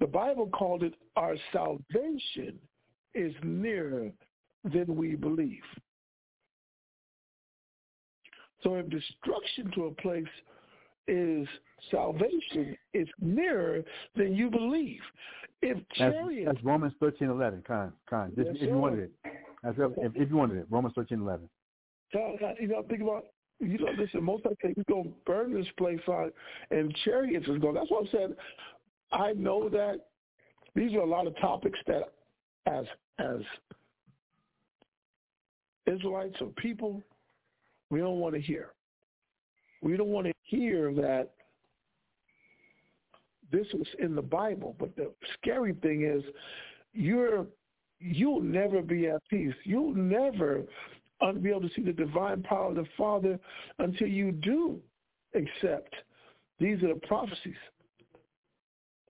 S3: the Bible called it our salvation is nearer than we believe. So if destruction to a place is salvation is nearer than you believe. If chariots,
S4: that's, that's Romans thirteen eleven. Kind, kind. Yes, if, you wanted it, that's, if, if you wanted it, Romans thirteen eleven.
S3: So, you know, think about you know, listen, most likely he's going to burn this place out, and chariots is going. That's what I'm saying. I know that these are a lot of topics that, as as Israelites or people, we don't want to hear. We don't want to hear that this was in the Bible. But the scary thing is you're you'll never be at peace. You'll never be able to see the divine power of the Father until you do accept these are the prophecies.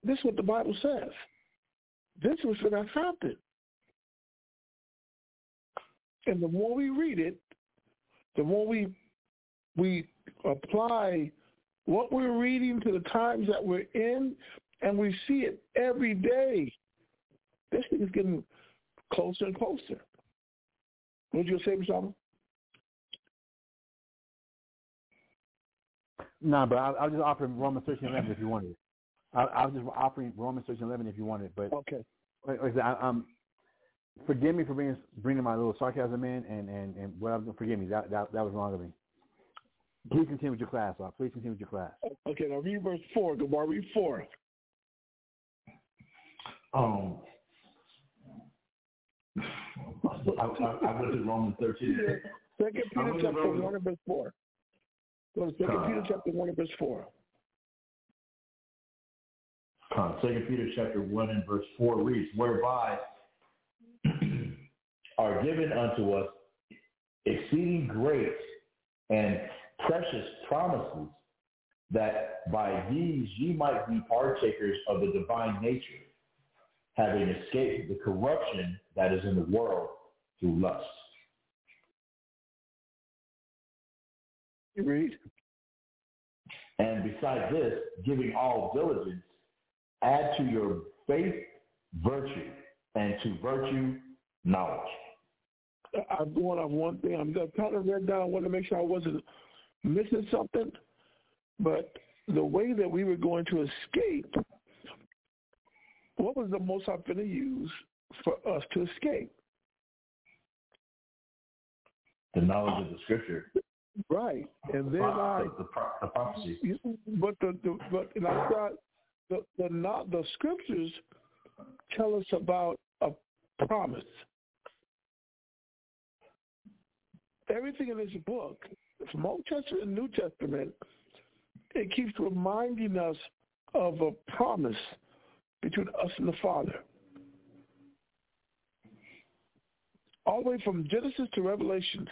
S3: This is what the Bible says. This was going to happen. And the more we read it, the more we we apply what we're reading to the times that we're in, and we see it every day. This thing is getting closer and closer. Would you say, Mr.
S4: No, but I, I was just offer Romans thirteen eleven if you wanted it. I, I was just offer Romans thirteen eleven if you wanted it. But
S3: okay,
S4: like I said, I, um, forgive me for bringing bringing my little sarcasm in, and and and what I'm forgive me that that that was wrong of me. Please continue with your class, Rob. Please continue with your class.
S3: Okay, now read verse 4. Go on, read 4.
S6: Um, I, I, I went to Romans 13.
S3: Second Peter chapter Romans. 1 and verse 4. Go to Second uh, Peter chapter 1 and verse 4.
S6: Uh, Second Peter chapter 1 and verse 4 reads, Whereby are given unto us exceeding great and precious promises that by these ye might be partakers of the divine nature, having escaped the corruption that is in the world through lust.
S3: You Read.
S6: And besides this, giving all diligence, add to your faith virtue, and to virtue knowledge.
S3: I'm going off one thing. I'm kind of read down. I want to make sure I wasn't missing something. But the way that we were going to escape, what was the most I'm going to use for us to escape?
S6: The knowledge of the scripture.
S3: Right, and then
S6: the,
S3: I,
S6: the, the prophecy.
S3: but the, the but and I got the the not the scriptures tell us about a promise. Everything in this book, from Old Testament and New Testament, it keeps reminding us of a promise between us and the Father. All the way from Genesis to Revelations.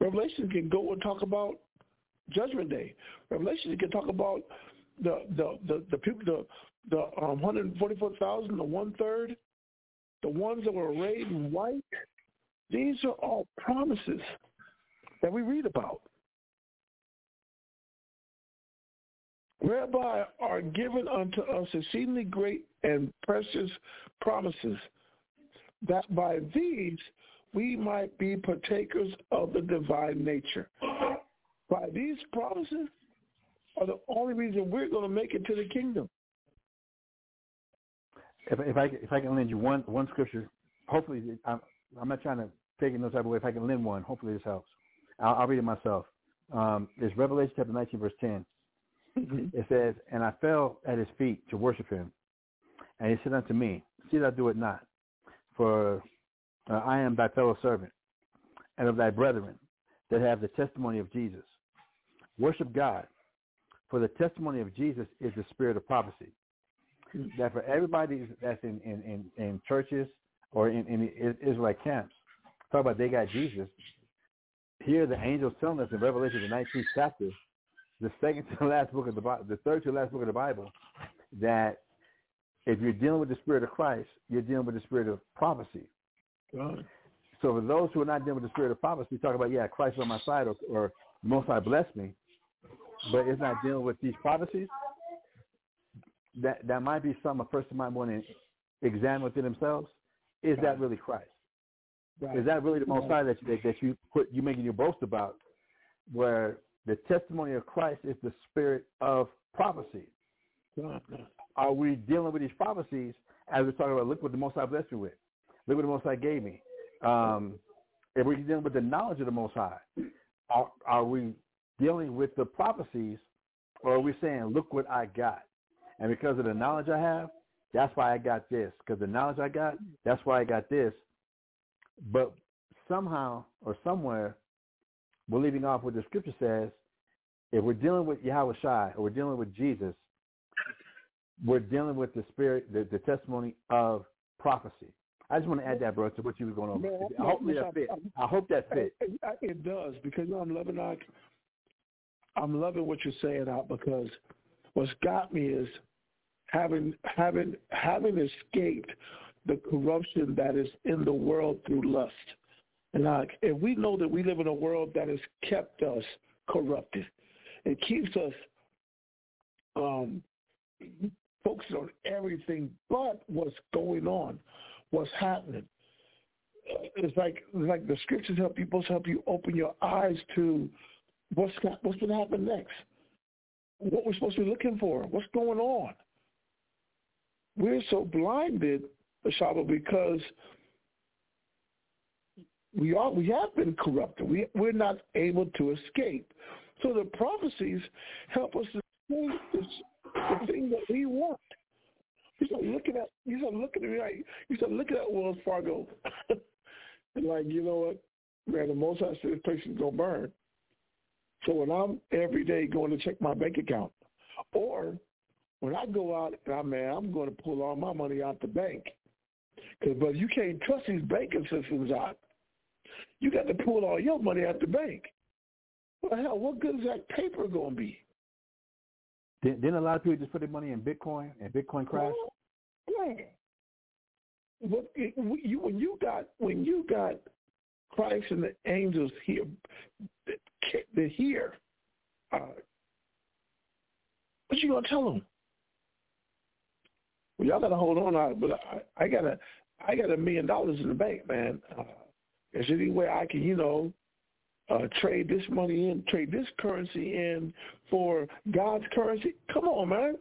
S3: Revelation can go and talk about Judgment Day. Revelation can talk about the the the the people the the um, 144,000, the one third, the ones that were arrayed in white. These are all promises that we read about. Whereby are given unto us exceedingly great and precious promises, that by these we might be partakers of the divine nature. By these promises are the only reason we're going to make it to the kingdom.
S4: If, if I if I can lend you one one scripture, hopefully I'm I'm not trying to take it no type of way. If I can lend one, hopefully this helps. I'll, I'll read it myself. Um, it's Revelation chapter 19, verse 10.
S3: Mm-hmm.
S4: It says, "And I fell at his feet to worship him, and he said unto me, See that I do it not, for uh, I am thy fellow servant, and of thy brethren that have the testimony of Jesus. Worship God, for the testimony of Jesus is the spirit of prophecy. That for everybody that's in, in, in, in churches or in, in Israelite camps, talk about they got Jesus. Here the angels telling us in Revelation the 19th chapter, the second to the last book of the Bible, the third to last book of the Bible, that if you're dealing with the spirit of Christ, you're dealing with the spirit of prophecy.
S3: Right.
S4: So for those who are not dealing with the spirit of prophecy, talk about yeah, Christ on my side or, or Most High bless me, but it's not dealing with these prophecies. That that might be something a person might want to examine within themselves. Is that really Christ?
S3: Right.
S4: Is that really the Most High that you, that you put you making your boast about? Where the testimony of Christ is the spirit of prophecy. Are we dealing with these prophecies as we're talking about? Look what the Most High blessed me with. Look what the Most High gave me. Um, if we're dealing with the knowledge of the Most High, are, are we dealing with the prophecies, or are we saying, look what I got? And because of the knowledge I have, that's why I got this. Because the knowledge I got, that's why I got this. But somehow or somewhere, we're leaving off what the scripture says. If we're dealing with Yahushua or we're dealing with Jesus, we're dealing with the spirit, the, the testimony of prophecy. I just want to add that, bro, to what you were going over.
S3: Man,
S4: I hope that fit. I hope that fit.
S3: It, does because I'm loving. I'm loving what you're saying out because what's got me is having having having escaped the corruption that is in the world through lust. And like, if we know that we live in a world that has kept us corrupted, it keeps us um, focusing on everything but what's going on, what's happening. It's like it's like the scriptures help you, supposed to help you open your eyes to what's got, what's going to happen next, what we're supposed to be looking for, what's going on. We're so blinded, Shaba, because we are we have been corrupted. We we're not able to escape. So the prophecies help us to see this, the thing that we want. You start looking at you start looking at me like you start looking at Wells Fargo and like, you know what? Man, the most I see this place is gonna burn. So when I'm every day going to check my bank account, or when I go out and I man, I'm going to pull all my money out the bank, because but you can't trust these banking systems out. You got to pull all your money out the bank. Well, hell, what good is that paper going to be?
S4: Didn't a lot of people just put their money in Bitcoin and Bitcoin crash?
S3: Yeah. But it, you, when you got when you got Christ and the angels here, they're here. Uh, What you gonna tell them? Well, y'all gotta hold on. I, but I, I got a, I got a million dollars in the bank, man. Uh, is there any way I can, you know, uh, trade this money in, trade this currency in for God's currency? Come on, man.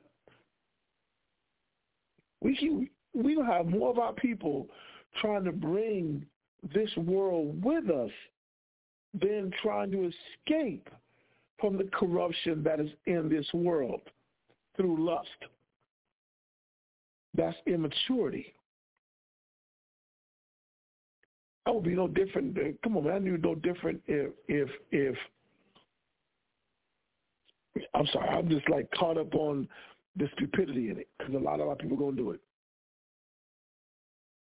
S3: We can, we don't have more of our people trying to bring this world with us than trying to escape from the corruption that is in this world through lust. That's immaturity. I would be no different. Come on, man. I knew no different if if if. I'm sorry. I'm just like caught up on the stupidity in it because a lot of our people to do it.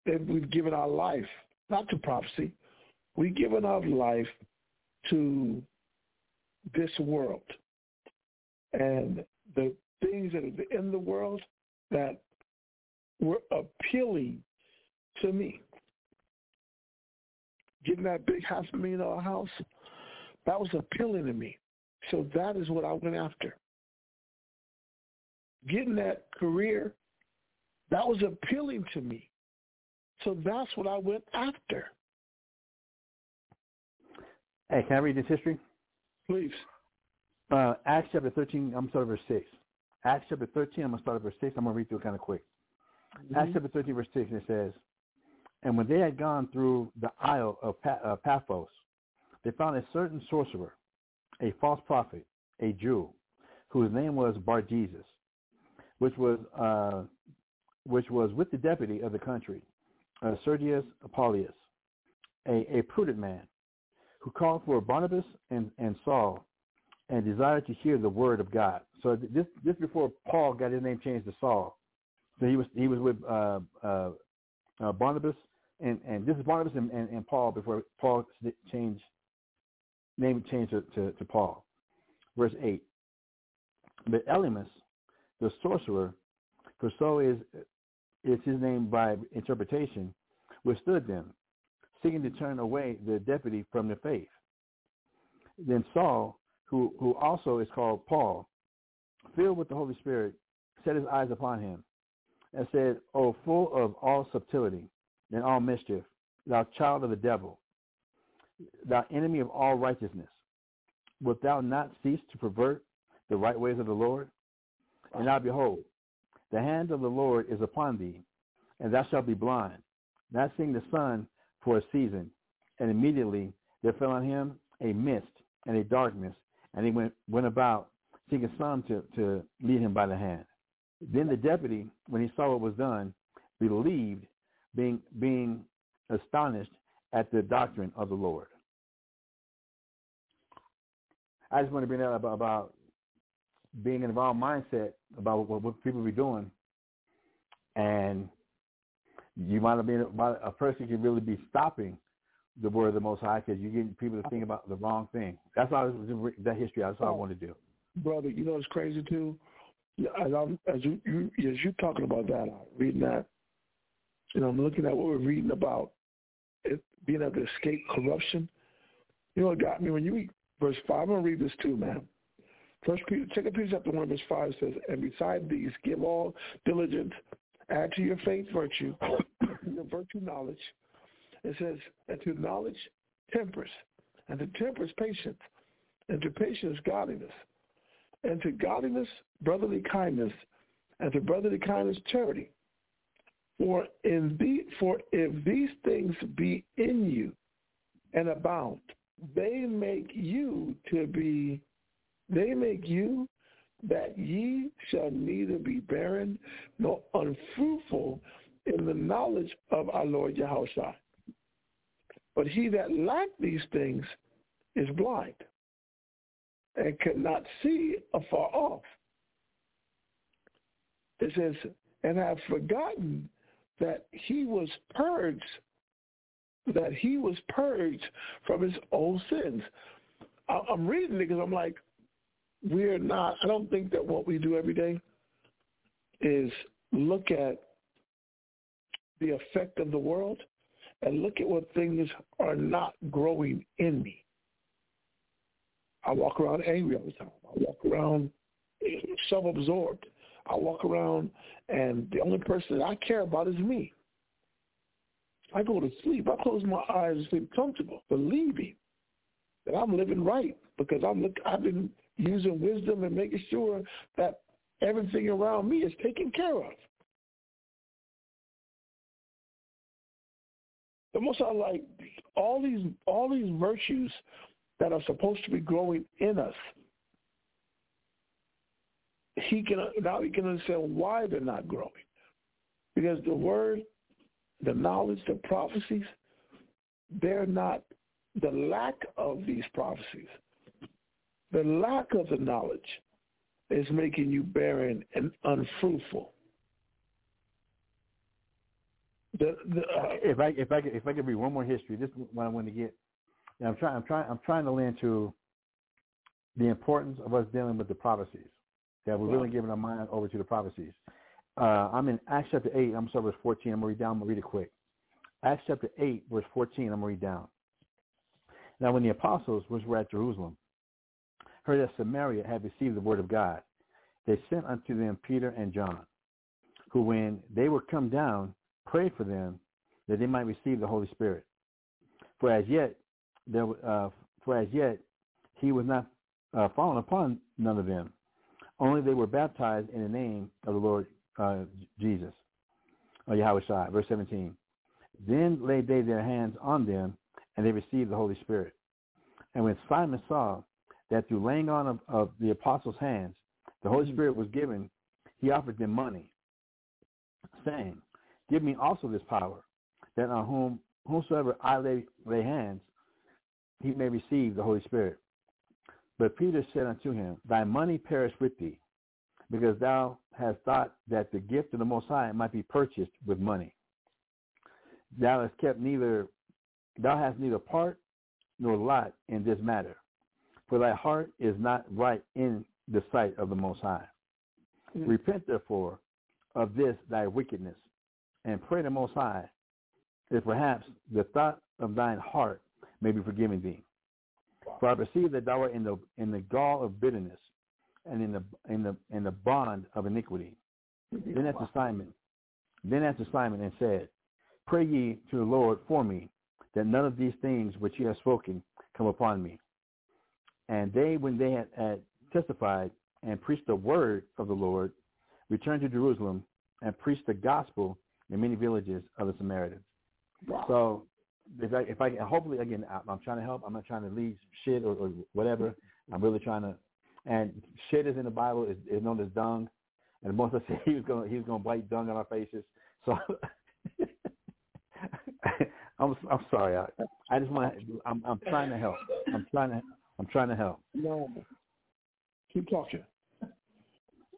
S3: And we've given our life not to prophecy. We've given our life to this world and the things that are in the world that were appealing to me. Getting that big half a million dollar house, that was appealing to me. So that is what I went after. Getting that career, that was appealing to me. So that's what I went after.
S4: Hey, can I read this history?
S3: Please.
S4: Uh, Acts chapter 13, I'm starting verse 6. Acts chapter 13, I'm going to start at verse 6. I'm going to read through it kind of quick. Mm-hmm. Acts chapter 13, verse 6, it says, And when they had gone through the isle of uh, Paphos, they found a certain sorcerer, a false prophet, a Jew, whose name was Bar Jesus, which was uh, which was with the deputy of the country, uh, Sergius Paulius, a, a prudent man, who called for Barnabas and, and Saul and desired to hear the word of God. So this this before Paul got his name changed to Saul. So he was he was with uh, uh, uh, Barnabas and, and this is Barnabas and, and, and Paul before Paul changed name changed to, to, to Paul. Verse eight. But Elymas, the sorcerer, for so is is his name by interpretation, withstood them, seeking to turn away the deputy from the faith. Then Saul, who, who also is called Paul, filled with the Holy Spirit, set his eyes upon him and said, O full of all subtlety and all mischief, thou child of the devil, thou enemy of all righteousness, wilt thou not cease to pervert the right ways of the Lord? And now behold, the hand of the Lord is upon thee, and thou shalt be blind, not seeing the sun for a season. And immediately there fell on him a mist and a darkness, and he went, went about seeking some to, to lead him by the hand. Then the deputy, when he saw what was done, believed, being, being astonished at the doctrine of the Lord. I just want to bring that up about, about being in the wrong mindset about what, what people be doing, and you might have been a person can really be stopping the word of the Most High because you're getting people to think about the wrong thing. That's all that history. That's all I oh. want to do.
S3: Brother, you know what's crazy too? As I'm as you, you as you talking about that, I'm reading that, and I'm looking at what we're reading about it being able to escape corruption. You know what got me when you read verse five? I'm gonna read this too, man. First Peter, Second Peter chapter one verse five says, "And beside these, give all diligence, add to your faith virtue, your virtue knowledge." It says, "And to knowledge temperance, and to temperance patience, and to patience godliness, and to godliness brotherly kindness, and to brotherly kindness charity." For in the for if these things be in you and abound, they make you to be they make you that ye shall neither be barren nor unfruitful in the knowledge of our Lord Yahushua. But he that lack these things is blind and could not see afar off. It says, and have forgotten that he was purged, that he was purged from his old sins. I'm reading it because I'm like, we're not, I don't think that what we do every day is look at the effect of the world and look at what things are not growing in me. I walk around angry all the time. I walk around self-absorbed. I walk around, and the only person that I care about is me. I go to sleep. I close my eyes and sleep comfortable, believing that I'm living right because I'm look, I've been using wisdom and making sure that everything around me is taken care of. The most I like all these all these virtues that are supposed to be growing in us. He can now he can understand why they're not growing. Because the word, the knowledge, the prophecies, they're not the lack of these prophecies, the lack of the knowledge is making you barren and unfruitful. The, the, uh,
S4: if I if I could, if I could read one more history, this is what I want to get. I'm trying I'm trying I'm trying to land to the importance of us dealing with the prophecies. That we're really giving our mind over to the prophecies. Uh, I'm in Acts chapter eight. I'm sorry, verse fourteen. I'm gonna read down. I'm gonna read it quick. Acts chapter eight, verse fourteen. I'm gonna read down. Now, when the apostles, which were at Jerusalem, heard that Samaria had received the word of God, they sent unto them Peter and John, who, when they were come down, prayed for them that they might receive the Holy Spirit. For as yet, there, uh, for as yet, he was not uh, fallen upon none of them. Only they were baptized in the name of the Lord uh, Jesus, or Yahushua. Verse 17. Then laid they their hands on them, and they received the Holy Spirit. And when Simon saw that through laying on of, of the apostles' hands, the Holy Spirit was given, he offered them money, saying, Give me also this power, that on whom whomsoever I lay, lay hands, he may receive the Holy Spirit. But Peter said unto him, Thy money perish with thee, because thou hast thought that the gift of the Most High might be purchased with money. Thou hast kept neither, thou hast neither part nor lot in this matter, for thy heart is not right in the sight of the Most High. Mm-hmm. Repent therefore of this thy wickedness, and pray the Most High, that perhaps the thought of thine heart may be forgiven thee. For I perceive that thou art in the in the gall of bitterness, and in the in the in the bond of iniquity. Then answered Simon, then answered Simon and said, Pray ye to the Lord for me, that none of these things which ye have spoken come upon me. And they, when they had, had testified and preached the word of the Lord, returned to Jerusalem and preached the gospel in many villages of the Samaritans. Wow. So if I, if I hopefully again, I'm trying to help. I'm not trying to lead shit or, or whatever. I'm really trying to. And shit is in the Bible is, is known as dung, and Moses said he was gonna he was going to bite dung on our faces. So I'm I'm sorry. I, I just want to. I'm I'm trying to help. I'm trying to. I'm trying to help.
S3: No, keep talking.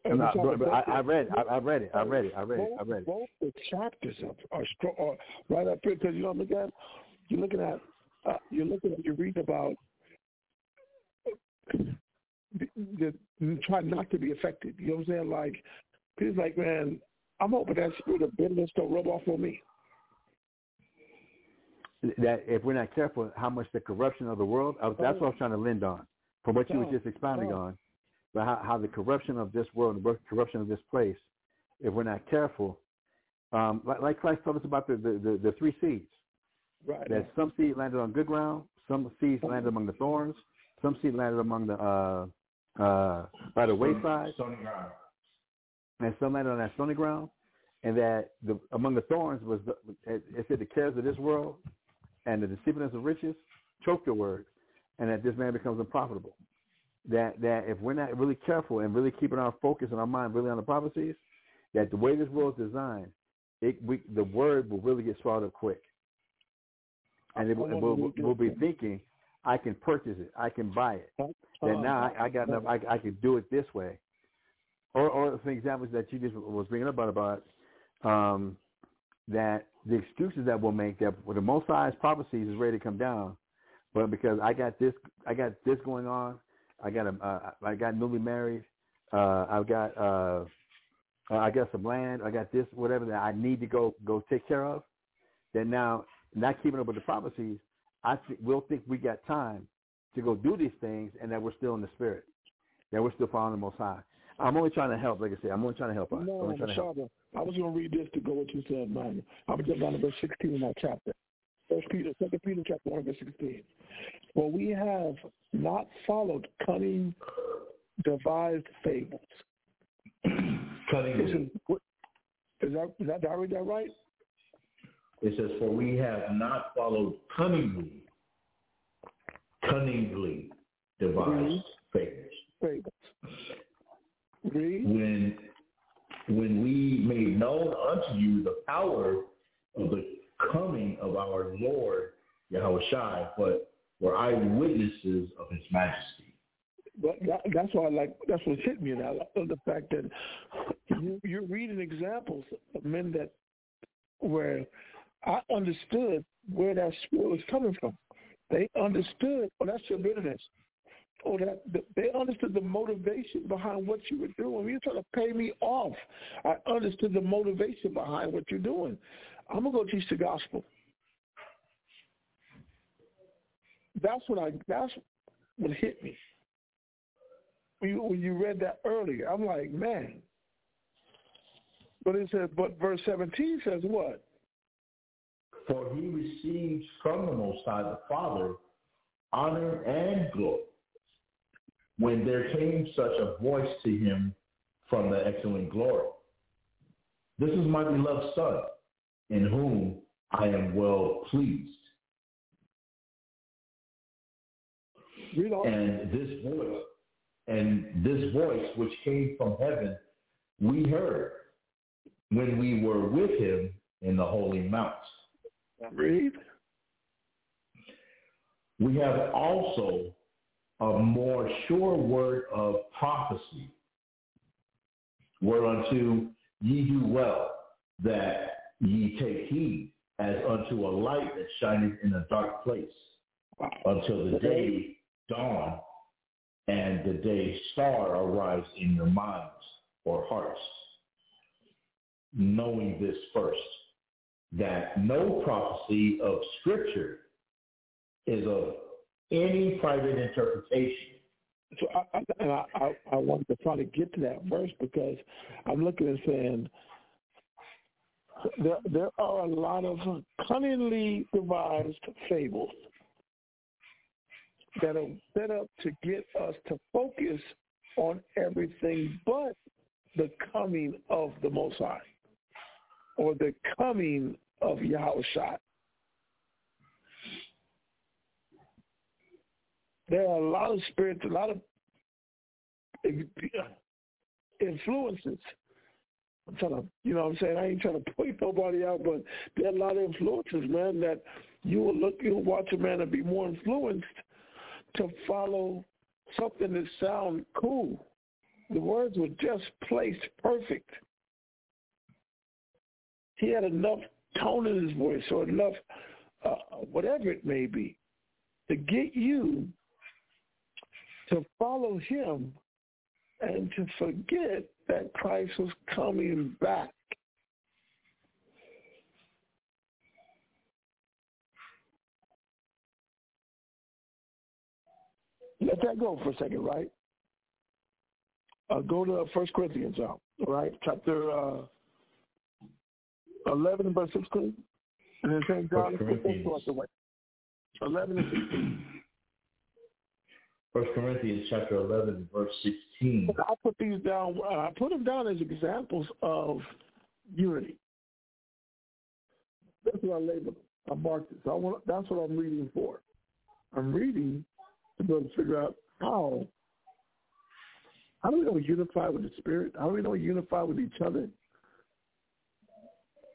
S4: No, but, but I, I read it. I, I read it. I read it. I read it. I read it.
S3: Both the chapters are, are, are right up here because you know look at you're looking at uh, you're looking at you read about the, the, try not to be affected. You know what I'm saying? Like he's like, man, I'm hoping that spirit of bitterness don't rub off on me.
S4: That if we're not careful, how much the corruption of the world. that's what I was trying to lend on, from what you were just expounding on but how, how the corruption of this world, the corruption of this place, if we're not careful, um, like, like Christ told us about the, the, the, the three seeds.
S3: Right.
S4: That some seed landed on good ground, some seeds landed among the thorns, some seed landed among the uh, uh, by the wayside,
S6: stony ground,
S4: and some landed on that stony ground. And that the, among the thorns was the, it, it said the cares of this world and the deceitfulness of riches choke the word, and that this man becomes unprofitable that that if we're not really careful and really keeping our focus and our mind really on the prophecies, that the way this world is designed, it we the word will really get swallowed up quick, and it, it will we'll be thinking, I can purchase it, I can buy it. Then now I, I got enough, I I can do it this way, or or for examples that you just was bringing up about about um, that the excuses that we'll make that with the most high's prophecies is ready to come down, but because I got this, I got this going on, I got a, uh, I got newly married. Uh, I've got, uh, I got some land. I got this, whatever that I need to go go take care of. Then now, not keeping up with the prophecies, I th- we'll think we got time to go do these things, and that we're still in the spirit, that we're still following the Most High. I'm only trying to help. Like I said, I'm only trying to help. Us.
S3: No,
S4: only trying to help.
S3: I was going to read this to go what you said, man. I'm going to jump down to verse 16 in that chapter. First Peter, Second Peter chapter 1, verse 16. For we have not followed cunning, devised fables.
S6: Cunningly.
S3: Is that, is that, did I read that right?
S6: It says, for we have not followed cunningly, cunningly devised mm-hmm. fables.
S3: Fables. Read.
S6: When, when we made known unto you the power of the coming of our Lord Yahushua, but were eyewitnesses of his majesty.
S3: But that, that's why I like that's what hit me now the fact that you, you're reading examples of men that where I understood where that spirit was coming from. They understood, oh, that's your bitterness. Oh, that they understood the motivation behind what you were doing. You're trying to pay me off. I understood the motivation behind what you're doing. I'm gonna go teach the gospel. That's what I. That's what hit me when you, when you read that earlier. I'm like, man. But it says, but verse 17 says what?
S6: For he received from the Most High the Father honor and glory when there came such a voice to him from the excellent glory. This is my beloved Son, in whom I am well pleased. And this voice, and this voice which came from heaven, we heard when we were with him in the holy mount.
S3: Read.
S6: We have also a more sure word of prophecy, whereunto ye do well that ye take heed as unto a light that shineth in a dark place until the day dawn and the day star arise in your minds or hearts, knowing this first, that no prophecy of Scripture is of any private interpretation.
S3: So I, I, I, I wanted to try to get to that verse because I'm looking and saying there, there are a lot of cunningly devised fables that are set up to get us to focus on everything but the coming of the Most High or the coming of Yahushua. There are a lot of spirits, a lot of influences. I'm trying to, you know what I'm saying? I ain't trying to point nobody out, but there are a lot of influences, man, that you will look, you'll watch a man and be more influenced to follow something that sounds cool. The words were just placed perfect. He had enough tone in his voice or enough, uh, whatever it may be, to get you to follow him and to forget that Christ was coming back. Let that go for a second, right? Uh, go to First Corinthians, all right? Chapter uh, 11 and verse 16. And then St. John is the way. 11 and 16.
S6: First Corinthians chapter 11, verse 16.
S3: I put these down. Uh, I put them down as examples of unity. That's what I labeled. I marked it. So I want. That's what I'm reading for. I'm reading to be able to figure out how. How do we know unify with the Spirit? How do we know unify with each other?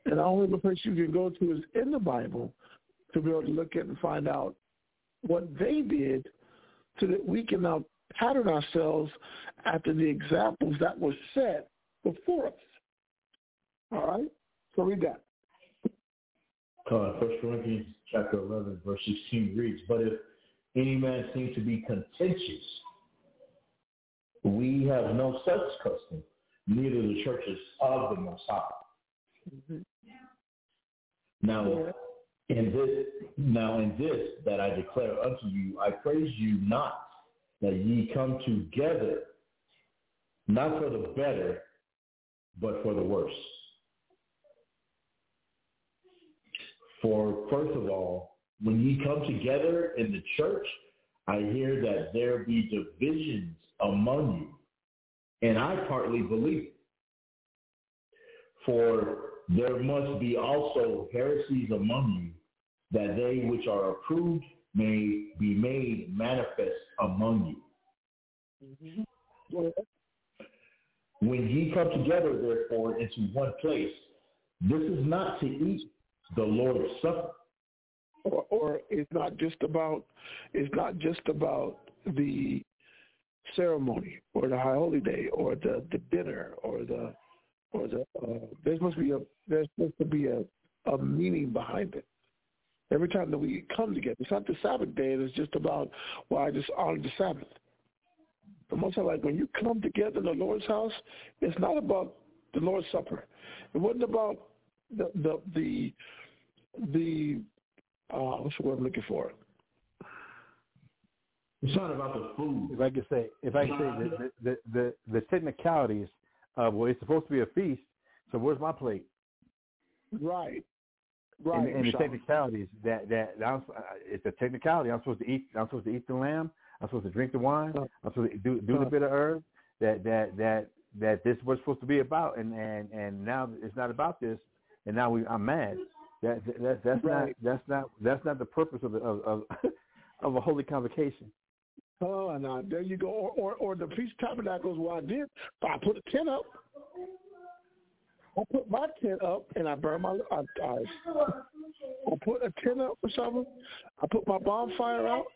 S3: And the only place you can go to is in the Bible to be able to look at and find out what they did so that we can now pattern ourselves after the examples that were set before us. All right? So read that.
S6: Uh, First Corinthians chapter 11, verse 16 reads, But if any man seem to be contentious, we have no such custom, neither the churches of the Most High. Mm-hmm. Now, in this, now in this that I declare unto you, I praise you not that ye come together not for the better, but for the worse. For first of all, when ye come together in the church, I hear that there be divisions among you, and I partly believe. For there must be also heresies among you, that they which are approved may be made manifest among you. When ye come together, therefore, into one place, this is not to eat the Lord's supper.
S3: Or, or it's not just about it's not just about the ceremony or the high holy day or the, the dinner or the or the uh, there must be a there's supposed to be a, a meaning behind it. Every time that we come together, it's not the Sabbath day. It's just about well, I just honor the Sabbath. But most I like when you come together in the Lord's house, it's not about the Lord's Supper. It wasn't about the the the the uh, what's the word I'm looking for?
S6: It's not about the food.
S4: If I could say, if I could say the the the, the technicalities of well, it's supposed to be a feast. So where's my plate?
S3: Right. Right.
S4: And, and the technicalities that that I'm, uh, it's a technicality. I'm supposed to eat. I'm supposed to eat the lamb. I'm supposed to drink the wine. I'm supposed to do do the bit of herb. That that that that this was supposed to be about, and and and now it's not about this, and now we I'm mad. That that that's
S3: Right.
S4: not that's not that's not the purpose of the, of of, of a holy convocation.
S3: Oh, now there you go. Or, or, or the Feast of Tabernacles, what I did, I put a tent up. I put my tent up and I burn my. I, I, I put a tent up or something. I put my bonfire out.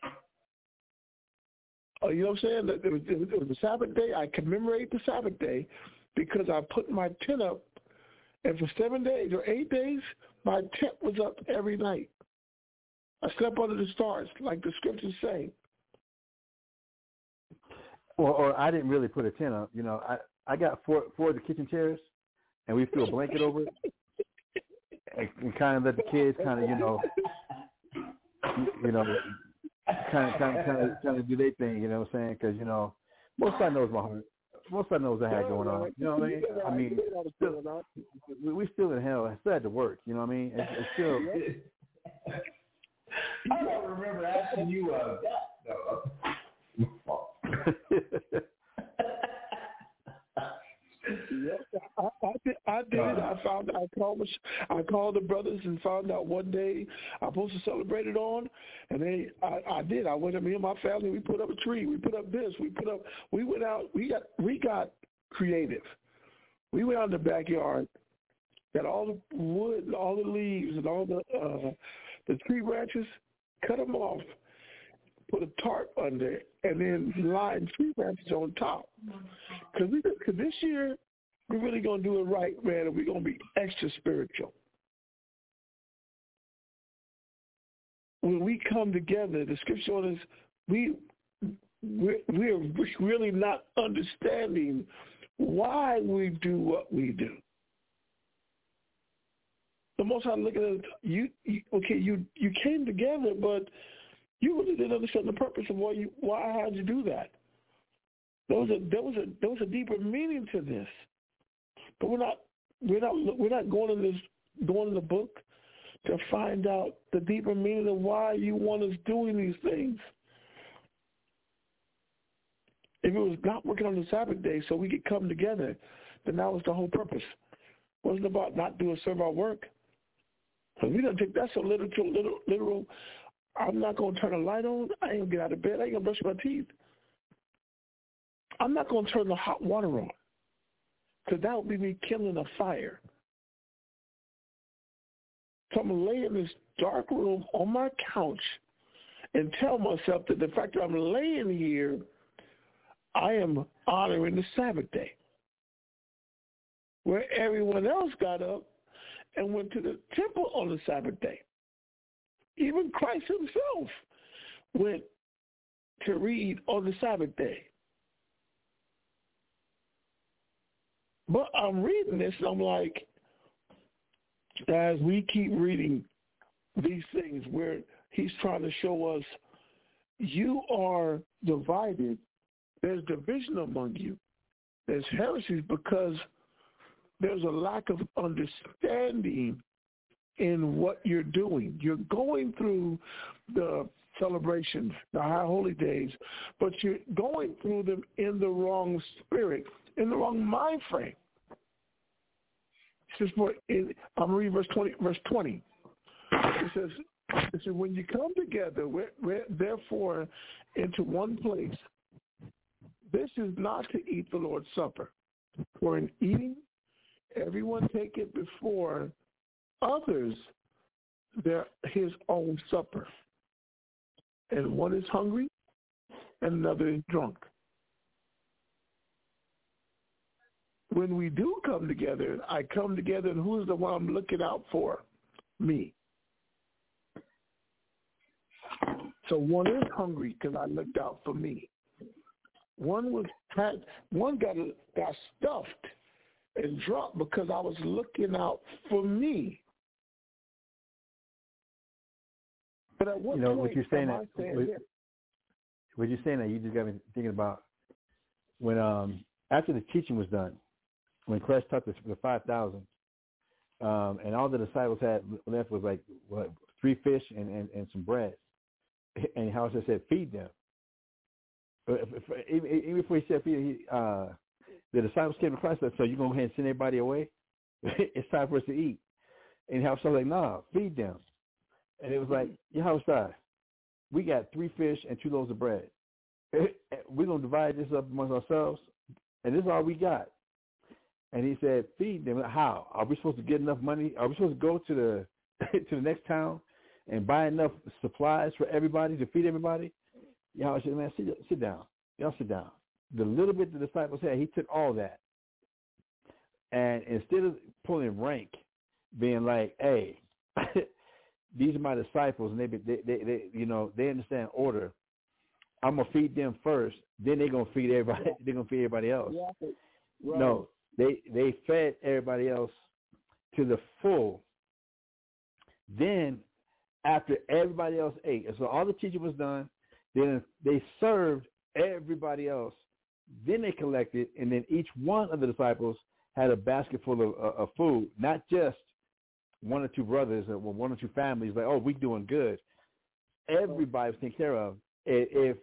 S3: Oh, you know what I'm saying? It was, it was, it was the Sabbath day. I commemorate the Sabbath day because I put my tent up, and for seven days or eight days, my tent was up every night. I slept under the stars, like the scriptures say.
S4: Or, or I didn't really put a tent up. You know, I I got four four of the kitchen chairs, and we threw a blanket over it, and, kind of let the kids kind of you know, you know, kind of kind of kind of kind of do their thing. You know what I'm saying? Because you know, most I knows my heart. Most I knows I had going on. You know what I mean? I mean, still, we, still in hell. I still had to work. You know what I mean? It's, it's still.
S6: I don't remember asking you uh, that. No.
S3: Yes, I, I did. I did it. I found. I called. I called the brothers and found out one day I'm supposed to celebrate it on, and they. I, I did. I went. Me and my family. We put up a tree. We put up this. We put up. We went out. We got. We got creative. We went out in the backyard. Got all the wood, and all the leaves, and all the uh, the tree branches. Cut them off. Put a tarp under it, and then line tree branches on top. Because cause this year, we're really going to do it right, man, and we're going to be extra spiritual. When we come together, the scripture is we we're, we're really not understanding why we do what we do. The most I'm looking at you, you okay, you you came together, but you really didn't understand the purpose of why you why how'd you do that. There was a there was a there was a deeper meaning to this, but we're not we're not we're not going in this going in the book to find out the deeper meaning of why you want us doing these things. If it was not working on the Sabbath day so we could come together, then that was the whole purpose. It wasn't about not doing serve our work. Because we don't take that so literal, literal, literal. I'm not going to turn the light on. I ain't going to get out of bed. I ain't going to brush my teeth. I'm not going to turn the hot water on because that would be me killing a fire. So I'm going to lay in this dark room on my couch and tell myself that the fact that I'm laying here, I am honoring the Sabbath day. Where everyone else got up and went to the temple on the Sabbath day. Even Christ himself went to read on the Sabbath day. But I'm reading this and I'm like, as we keep reading these things where he's trying to show us you are divided, there's division among you. there's heresies because there's a lack of understanding in what you're doing. You're going through the celebrations, the high holy days, but you're going through them in the wrong spirit, in the wrong mind frame. Says, for, in, I'm reading verse 20. Verse 20. It says, it says, when you come together, we're, we're, therefore, into one place, this is not to eat the Lord's Supper. For in eating, everyone take it before others their his own supper. And one is hungry and another is drunk. When we do come together, I come together and who's the one I'm looking out for? Me. So one is hungry because I looked out for me. One was had one got got stuffed and drunk because I was looking out for me. But at what
S4: you know
S3: point
S4: what you're saying. That,
S3: saying
S4: what, what you're saying that you just got me thinking about when um after the teaching was done, when Christ taught the, the five thousand, um, and all the disciples had left was like what three fish and, and, and some bread, and how it said feed them. But if- if- Even before he said feed, he, uh, the disciples came to Christ and said, "So you gonna go ahead and send everybody away? it's time for us to eat." And how was like, "Nah, feed them." And it was like, Yahweh, we got three fish and two loaves of bread. We're going to divide this up amongst ourselves, and this is all we got. And he said, feed them. How? Are we supposed to get enough money? Are we supposed to go to the to the next town and buy enough supplies for everybody to feed everybody? Yahweh said, man, sit, sit down. Y'all sit down. The little bit the disciples had, he took all that. And instead of pulling rank, being like, hey, these are my disciples, and they, they, they, they, you know, they understand order. I'm gonna feed them first, then they're gonna feed everybody. They're gonna feed everybody else.
S3: Right.
S4: No, they they fed everybody else to the full. Then, after everybody else ate, and so all the teaching was done, then they served everybody else. Then they collected, and then each one of the disciples had a basket full of, of, of food, not just one or two brothers or one or two families. Like, oh, we're doing good. Everybody was taken care of. If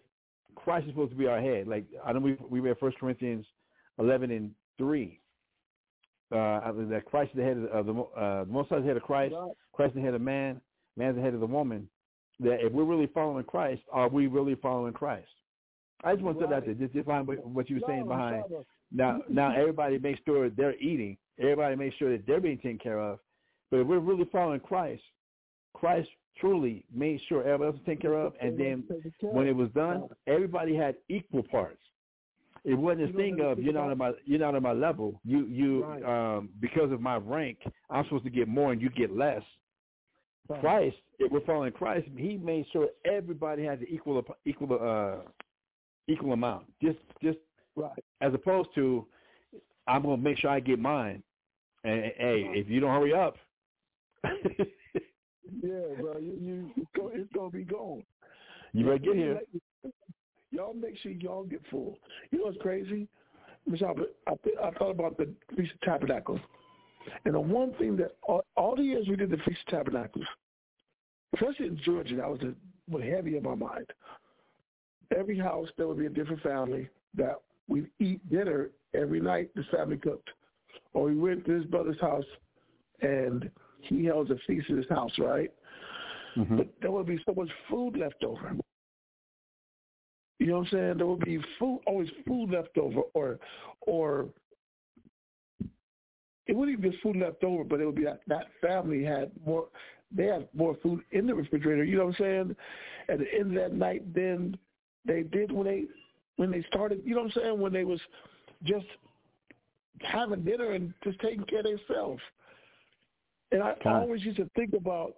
S4: Christ is supposed to be our head, like I know we we read First Corinthians eleven and three. Uh, that Christ is the head of the uh, the Most High is the head of Christ. Christ is the head of man. Man's the head of the woman. That if we're really following Christ, are we really following Christ? I just want to say that there, just define what what you were saying behind. Now, now everybody makes sure they're eating. Everybody makes sure that they're being taken care of. But if we're really following Christ, Christ truly made sure everybody else was taken care of. And then when it was done, everybody had equal parts. It wasn't a thing of you're not on my you're not on my level. You you um because of my rank, I'm supposed to get more and you get less. Christ, if we're following Christ, he made sure everybody had the equal equal uh equal amount. Just just
S3: Right.
S4: as opposed to I'm gonna make sure I get mine. And hey, if you don't hurry up,
S3: Yeah, bro. You, you, it's, go, it's gonna be gone.
S4: you better get here.
S3: Y'all make sure y'all get full. You know what's crazy? Michelle, I, th- I thought about the Feast of Tabernacles. And the one thing that all, all the years we did the Feast of Tabernacles, especially in Georgia, that was a, was heavy in my mind. Every house, there would be a different family that we'd eat dinner every night this family cooked. Or we went to his brother's house and he held a feast at his house, right?
S4: Mhm.
S3: But there would be so much food left over. You know what I'm saying? There would be food, always food left over, or, or it wouldn't even be food left over, but it would be that that family had more. They had more food in the refrigerator. You know what I'm saying? At the end of that night, then they did when they when they started. You know what I'm saying? When they was just having dinner and just taking care of themselves. And I
S4: Con.
S3: always used to think about.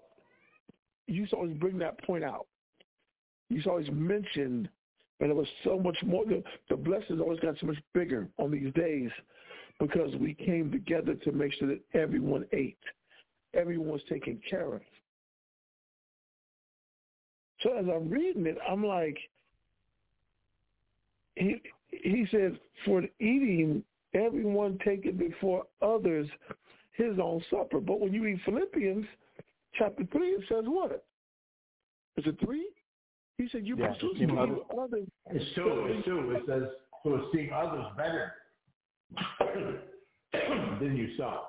S3: You used to always bring that point out. You used to always mention, and it was so much more. The, the blessings always got so much bigger on these days because we came together to make sure that everyone ate, everyone was taken care of. So as I'm reading it, I'm like, he he said, for eating, everyone take it before others his own supper. But when you read Philippians chapter 3, it says what? Is it 3? He said, you
S4: Yeah,
S3: pursue others. others.
S6: It's two. It's two. It says to esteem others better than yourself.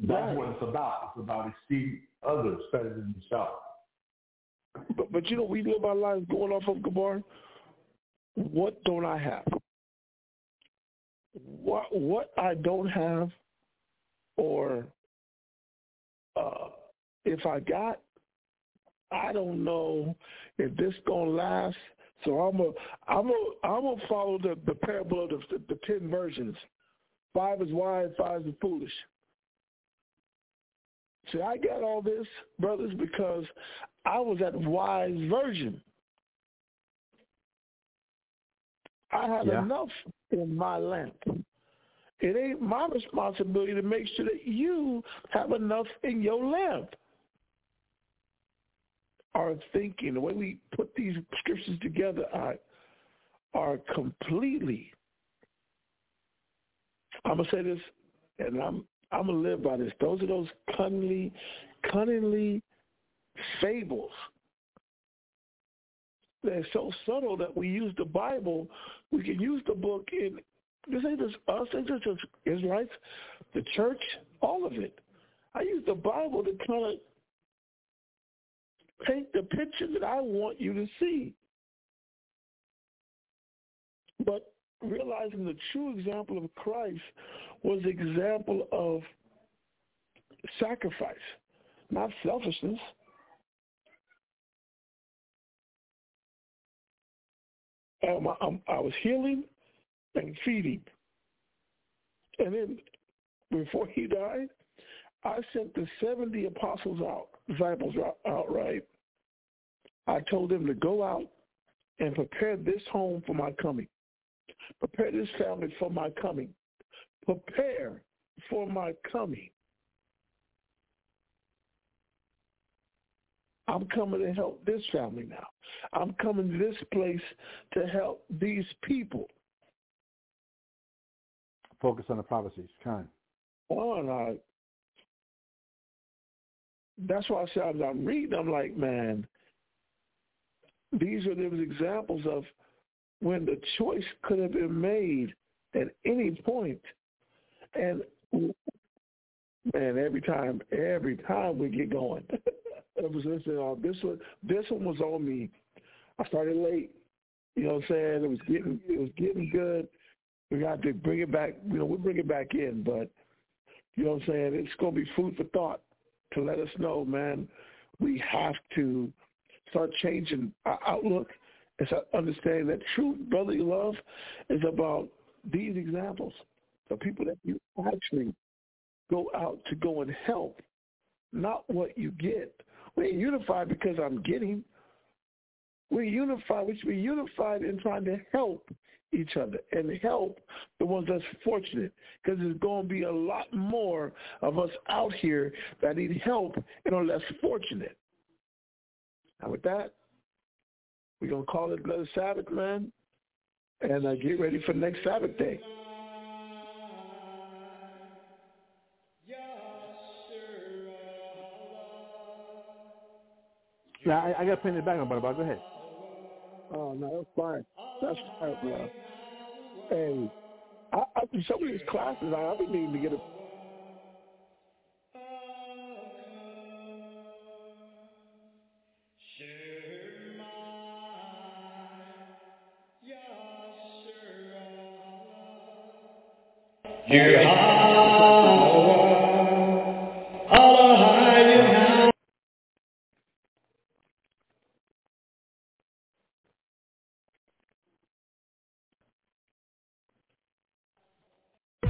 S6: That's
S3: Right.
S6: what it's about. It's about esteeming others better than yourself.
S3: But, but you know, we live our lives going off of Gabar. What don't I have? What what I don't have, or uh, if I got, I don't know if this gonna last. So I'm a I'm a I'm gonna follow the the parable of the, the, ten virgins. Five is wise, five is foolish. See, I got all this, brothers, because I was that wise virgin. I had
S4: Yeah.
S3: enough in my lamp. It ain't my responsibility to make sure that you have enough in your lamp. Our thinking, the way we put these scriptures together, are, are completely. I'm gonna say this, and I'm I'm gonna live by this. Those are those cunningly, cunningly fables. They're so subtle that we use the Bible. We can use the book in this ain't just us, it's just Israelites, the church, all of it. I use the Bible to kind of paint the picture that I want you to see. But realizing the true example of Christ was the example of sacrifice, not selfishness. Um, I'm, I was healing and feeding. And then before he died, I sent the 70 apostles out, disciples out, right? I told them to go out and prepare this home for my coming. Prepare this family for my coming. Prepare for my coming. I'm coming to help this family now. I'm coming to this place to help these people.
S4: Focus on the prophecies. Kind.
S3: Oh, I, that's why I said I'm reading, I'm like, man, these are those examples of when the choice could have been made at any point. And man, every time, every time we get going, it was this, uh, this one, this one was on me. I started late. You know what I'm saying? It was getting, it was getting good. We got to bring it back. You know, we'll bring it back in, but you know what I'm saying? It's going to be food for thought to let us know, man. We have to start changing our outlook and start understanding that true brotherly love is about these examples of people that you actually go out to go and help, not what you get. We ain't unified because I'm getting. We're unified. We should be unified in trying to help each other and help the ones that's fortunate because there's going to be a lot more of us out here that need help and are less fortunate. And with that, we're going to call it Blessed Sabbath, man, and uh, get ready for next Sabbath day.
S4: Yeah, I, I got to play the background, but go ahead.
S3: Oh, no, that's fine. That's fine, bro. And I, I, some of these classes, I, I've been needing to get a
S8: Hey